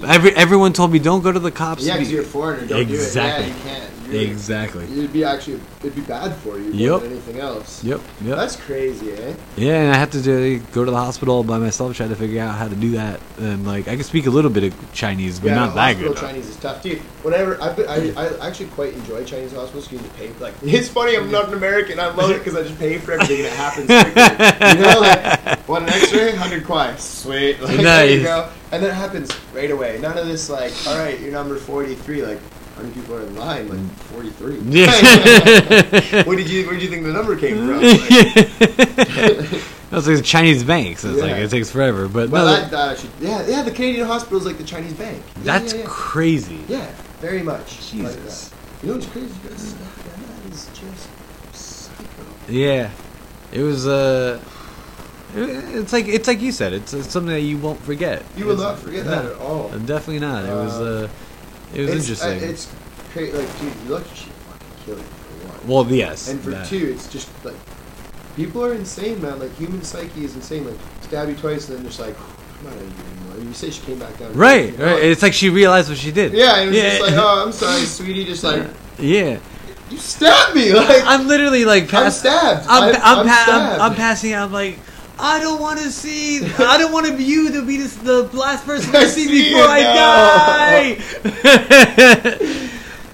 S1: every everyone told me don't go to the cops.
S2: Yeah, because you're a foreigner. Don't
S1: Exactly.
S2: do it. Yeah, you can't. You're-
S1: exactly.
S2: It'd be actually, it'd be bad for you more
S1: Yep.
S2: than anything else.
S1: Yep. Yep.
S2: That's crazy, eh?
S1: Yeah, and I have to do, go to the hospital by myself, try to figure out how to do that. And like, I can speak a little bit of Chinese, but
S2: yeah,
S1: not that good.
S2: Chinese is tough, dude. Whenever I, I, I actually quite enjoy Chinese hospitals because you pay. Like, it's funny, I'm not an American. I love it because I just pay for everything that happens quickly. You know, like want an X-ray, hundred kuai, sweet. Like, There you
S1: Nice.
S2: go, and that happens right away. None of this like, all right, you're number forty-three. Like, how many people are in line? Like forty-three.
S1: Yeah.
S2: what did you? Where did you think the number came from? Like,
S1: That's like a Chinese bank, so it's like it takes forever. But
S2: well,
S1: no,
S2: that, that actually, yeah, yeah. The Canadian hospital is like the Chinese bank. Yeah,
S1: that's
S2: yeah, yeah.
S1: crazy.
S2: Yeah, very much.
S1: Jesus.
S2: that. You know what's crazy? That's, that is just psycho.
S1: Yeah, it was. Uh, it's like it's like you said. It's, it's something that you won't forget.
S2: You will
S1: It's-
S2: not forget that
S1: no,
S2: at all.
S1: Definitely not. It was.
S2: Uh,
S1: Uh, it was
S2: it's,
S1: interesting.
S2: Uh, it's crazy. Like, dude, you look, she fucking killed it for one.
S1: well, yes.
S2: and for
S1: that.
S2: two, it's just like people are insane, man. Like human psyche is insane. Like stab you twice and then just like I'm not anymore. You say she came back down.
S1: Right,
S2: you
S1: right.
S2: like-
S1: It's like she realized what she did.
S2: yeah, and it was
S1: Yeah.
S2: just like, oh, I'm sorry, sweetie. Just like
S1: Yeah.
S2: you stabbed me. Like
S1: I'm literally like
S2: I'm
S1: pass-
S2: stabbed.
S1: I'm,
S2: I'm,
S1: I'm,
S2: I'm
S1: pa-
S2: stabbed.
S1: I'm, I'm passing out. I'm like, I don't want to see. I don't want to be you to be this, the last person I see
S2: See
S1: before I die.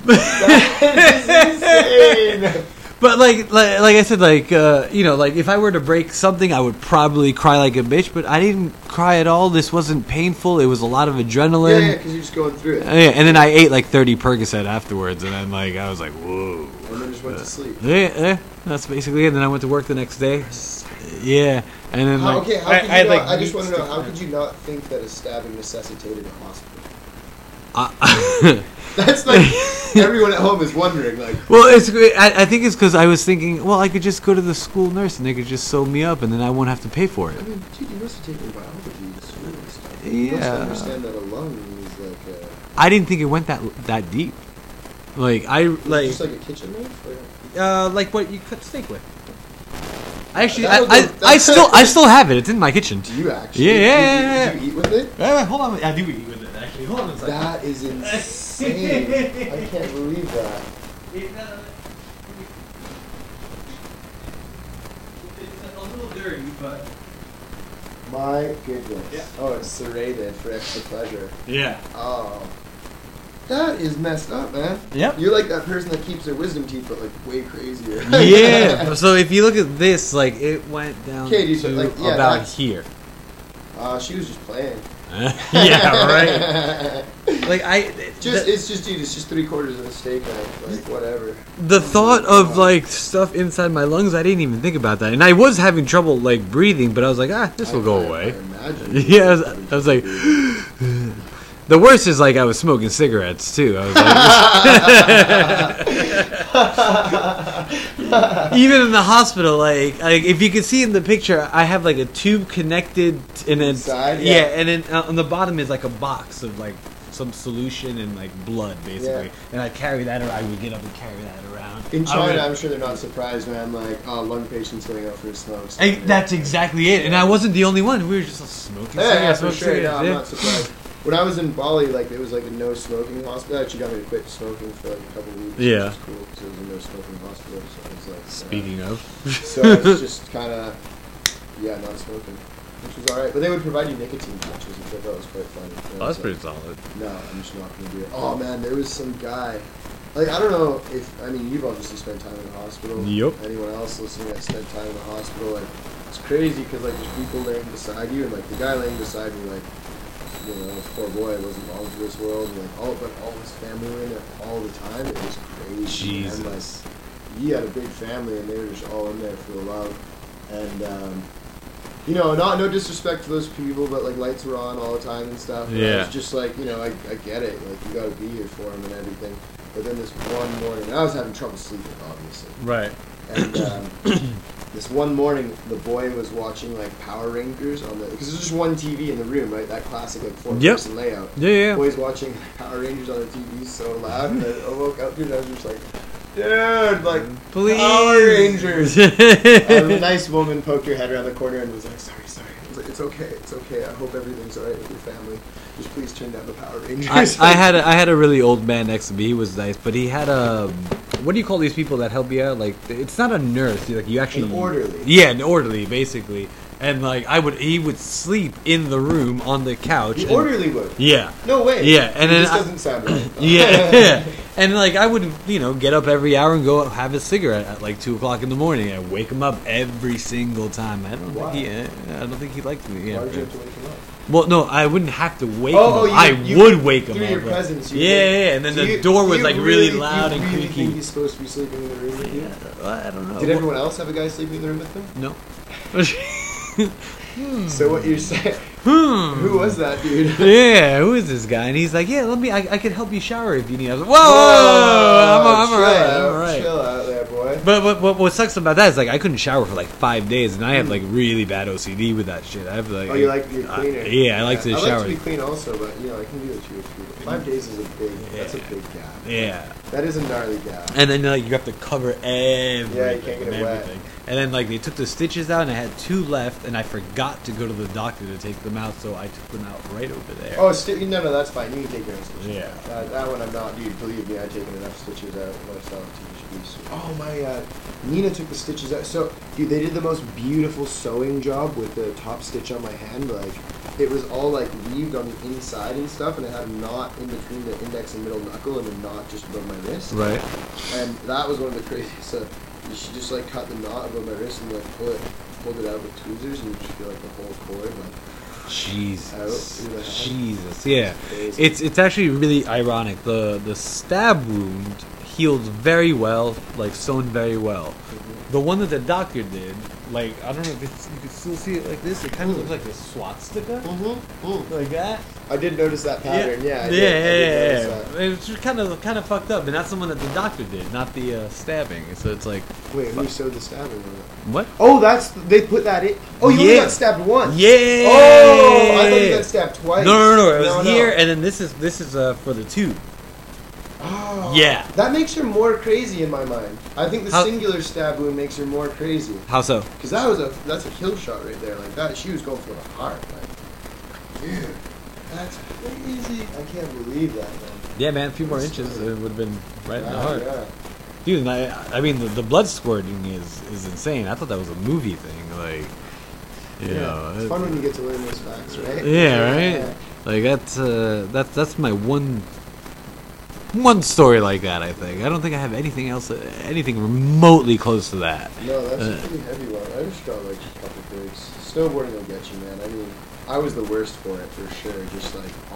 S2: That is insane.
S1: But like, like, like I said, like uh, you know, like if I were to break something, I would probably cry like a bitch. But I didn't cry at all. This wasn't painful. It was a lot of adrenaline.
S2: yeah, because you're just going through it,
S1: Uh, yeah, and then I ate like 30 Percocet afterwards, and then like I was like, whoa.
S2: and then I just went to sleep.
S1: Yeah, yeah, that's basically it. And then I went to work the next day. Yeah, and then
S2: How,
S1: like,
S2: okay, how
S1: I,
S2: could you
S1: I had,
S2: not,
S1: like,
S2: I just want to know how could you not think that a stabbing necessitated a hospital?
S1: I,
S2: That's like everyone at home is wondering. Like,
S1: well, it's I, I think it's because I was thinking, well, I could just go to the school nurse and they could just sew me up, and then I won't have to pay for it.
S2: I mean, dude, you must have taken biology in school and stuff. You must
S1: Yeah.
S2: understand that a lung is like a,
S1: I didn't think it went that that deep. Like I like
S2: just like a kitchen knife. Or?
S1: uh like what you cut steak with. I actually
S2: That
S1: I,
S2: was
S1: I,
S2: a-
S1: I still I still have it. It's in my kitchen.
S2: Do you actually?
S1: Yeah, yeah,
S2: do,
S1: yeah,
S2: you- do you eat with it?
S1: Wait, wait, hold on. I do eat with it actually. Hold on a second.
S2: That is insane. I can't believe that.
S1: It, uh, it's a little dirty, but
S2: My goodness.
S1: Yeah.
S2: Oh, it's serrated for extra pleasure.
S1: yeah.
S2: Oh. That is messed up, man.
S1: Yep.
S2: You're like that person that keeps their wisdom teeth, but like way crazier.
S1: yeah. So if you look at this, like it went down to
S2: like, yeah,
S1: about here.
S2: Uh, she was just playing.
S1: yeah, right. Like I,
S2: just
S1: the,
S2: it's just dude, it's just three quarters of a steak knife, like whatever.
S1: the thought of like stuff inside my lungs, I didn't even think about that, and I was having trouble like breathing, but I was like, ah, this will go away.
S2: I imagine.
S1: Yeah, I was, I was like, the worst is like I was smoking cigarettes too. I was like, even in the hospital, like, like if you can see in the picture, I have like a tube connected, and then
S2: Inside,
S1: yeah.
S2: yeah.
S1: and then uh, on the bottom is like a box of like some solution and like blood, basically.
S2: Yeah.
S1: And I carry that around. I would get up and carry that around.
S2: In China,
S1: would-
S2: I'm sure they're not surprised, man. Like, oh, lung patients going out for a smoke.
S1: Hey, that's exactly it, and I wasn't the only one. We were just smoking
S2: Yeah, yeah, for sure. No, I'm not surprised. When I was in Bali, like it was like a no smoking hospital. Actually, got me to quit smoking for like a couple weeks.
S1: Yeah.
S2: which was cool because it was a no smoking hospital. So it was like uh,
S1: Speaking of,
S2: so it's just kind of yeah, not smoking, which was all right. But they would provide you nicotine patches, which I thought was quite funny.
S1: Oh,
S2: I was
S1: that's pretty
S2: like,
S1: solid.
S2: No, I'm just not gonna do it. Oh man, there was some guy. Like I don't know if I mean you've obviously spent time in the hospital.
S1: Yup.
S2: Anyone else listening that spent time in the hospital, like it's crazy because like there's people laying beside you, and like the guy laying beside me, like you know, this poor boy wasn't long for this world, and like all but all his family were in there all the time. It was crazy. man. like
S1: Jesus.
S2: he had a big family, and they were just all in there for the love. And um, you know, not no disrespect to those people, but like lights were on all the time and stuff. And
S1: Yeah.
S2: was just like, you know, I, I get it. Like you got to be here for him and everything. But then this one morning, and I was having trouble sleeping, obviously.
S1: Right.
S2: And um, this one morning, the boy was watching like Power Rangers on the because there's just one TV in the room, right? That classic like four
S1: Yep.
S2: person layout.
S1: Yeah, yeah.
S2: Boy's watching Power Rangers on the TV so loud, that I woke up, dude. and I was just like, dude, like
S1: Please.
S2: Power Rangers. a nice woman poked her head around the corner and was like, sorry, sorry. Like, it's okay, it's okay. I hope everything's alright with your family. Just please turn down the Power Rangers.
S1: I, I had a, I had a really old man next to me. He was nice, but he had a what do you call these people that help you out? Like it's not a nurse. Like you actually
S2: An orderly.
S1: Yeah, an orderly, basically. And like I would, he would sleep in the room on the couch.
S2: the
S1: and-
S2: orderly would.
S1: Yeah.
S2: No way.
S1: Yeah, and then
S2: this
S1: I-
S2: doesn't sound right.
S1: Yeah, yeah. And like I would, you know, get up every hour and go have a cigarette at like two o'clock in the morning. I wake him up every single time. I don't
S2: Why?
S1: think he, I don't think he liked me. Yeah.
S2: Why did you have to wake him up?
S1: Well, no, I wouldn't have to wake
S2: Oh,
S1: him
S2: oh,
S1: up.
S2: you-
S1: I
S2: you-
S1: would wake him
S2: through
S1: up.
S2: your presence, you
S1: Yeah, yeah, yeah, and then
S2: Do
S1: the door was like
S2: really,
S1: really loud and
S2: really
S1: creaky.
S2: Think he's supposed to be sleeping in the room with you?
S1: Yeah, I don't know.
S2: Did everyone else have a guy sleeping in the room with them?
S1: No.
S2: So what you're saying?
S1: Hmm.
S2: Who was that dude?
S1: Yeah, who is this guy? And he's like, yeah, let me. I, I can help you shower if you need. I was like, whoa, I'm, I'm
S2: chill
S1: alright.
S2: out,
S1: I'm alright.
S2: Chill out there, boy.
S1: But what, what what sucks about that is like I couldn't shower for like five days, and I have like really bad OCD with that shit. I have like
S2: Oh, you like your
S1: I-
S2: cleaner?
S1: yeah, I like to
S2: I
S1: shower.
S2: like to be clean also, but you know I can do it two. Five days is a big. That's a big gap.
S1: yeah,
S2: That is a gnarly gap.
S1: and then like you have to cover everything.
S2: Yeah, you can't get it wet.
S1: everything. And then like they took the stitches out, and I had two left, and I forgot to go to the doctor to take them out, so I took them out right over there.
S2: Oh, sti- no, no, that's fine. You can take your own stitches.
S1: Yeah.
S2: Uh, that one I'm not, dude. Believe me, I've taken enough stitches out myself to just be. Oh my, uh, Nina took the stitches out. So, dude, they did the most beautiful sewing job with the top stitch on my hand. Like, it was all like weaved on the inside and stuff, and it had a knot in between the index and middle knuckle, and a knot just above my wrist.
S1: Right.
S2: And that was one of the craziest. So, you should just like cut the knot above my wrist and like pull it, pulled it out with tweezers, and you just feel like the whole cord like.
S1: Jesus.
S2: Out through the head.
S1: Jesus. Yeah.
S2: Crazy.
S1: It's it's actually really ironic. The the stab wound healed very well, like sewn very well.
S2: Mhm.
S1: The one that the doctor did like I don't know if it's, you can still see it like this. It kind of looks like a swastika,
S2: Mm-hmm.
S1: like that.
S2: I did notice that pattern. Yeah,
S1: yeah,
S2: did,
S1: yeah, yeah, yeah. It's just kind of kind of fucked up, and that's the one that the doctor did, not the uh, stabbing. So it's like.
S2: Wait, who showed the stabbing? on it?
S1: what?
S2: Oh, that's they put that in. Oh, you only got stabbed once.
S1: Yeah.
S2: Oh, I thought you got stabbed twice.
S1: No, no, no. It was
S2: No, no.
S1: here, and then this is this is uh, for the tube.
S2: Oh,
S1: Yeah.
S2: That makes her more crazy in my mind. I think the
S1: How-
S2: singular stab wound makes her more crazy.
S1: How so?
S2: Because that was a that's a kill shot right there. Like that, she was going for the heart. Like, dude, that's crazy. I can't believe that, man.
S1: Yeah, man. A few more inches, it would have been right in the heart.
S2: yeah.
S1: Dude, and I, I mean, the, the blood squirting is is insane. I thought that was a movie thing, like, you know,
S2: It's
S1: it-
S2: fun when you get to learn those facts, right?
S1: Yeah, right. Like that's uh, that's that's my one one story like that. I think I don't think I have anything else, anything remotely close to that.
S2: No, that's
S1: Uh,
S2: a pretty heavy one. I just got like a couple breaks. Snowboarding will get you, man. I mean, I was the worst for it for sure. Just like all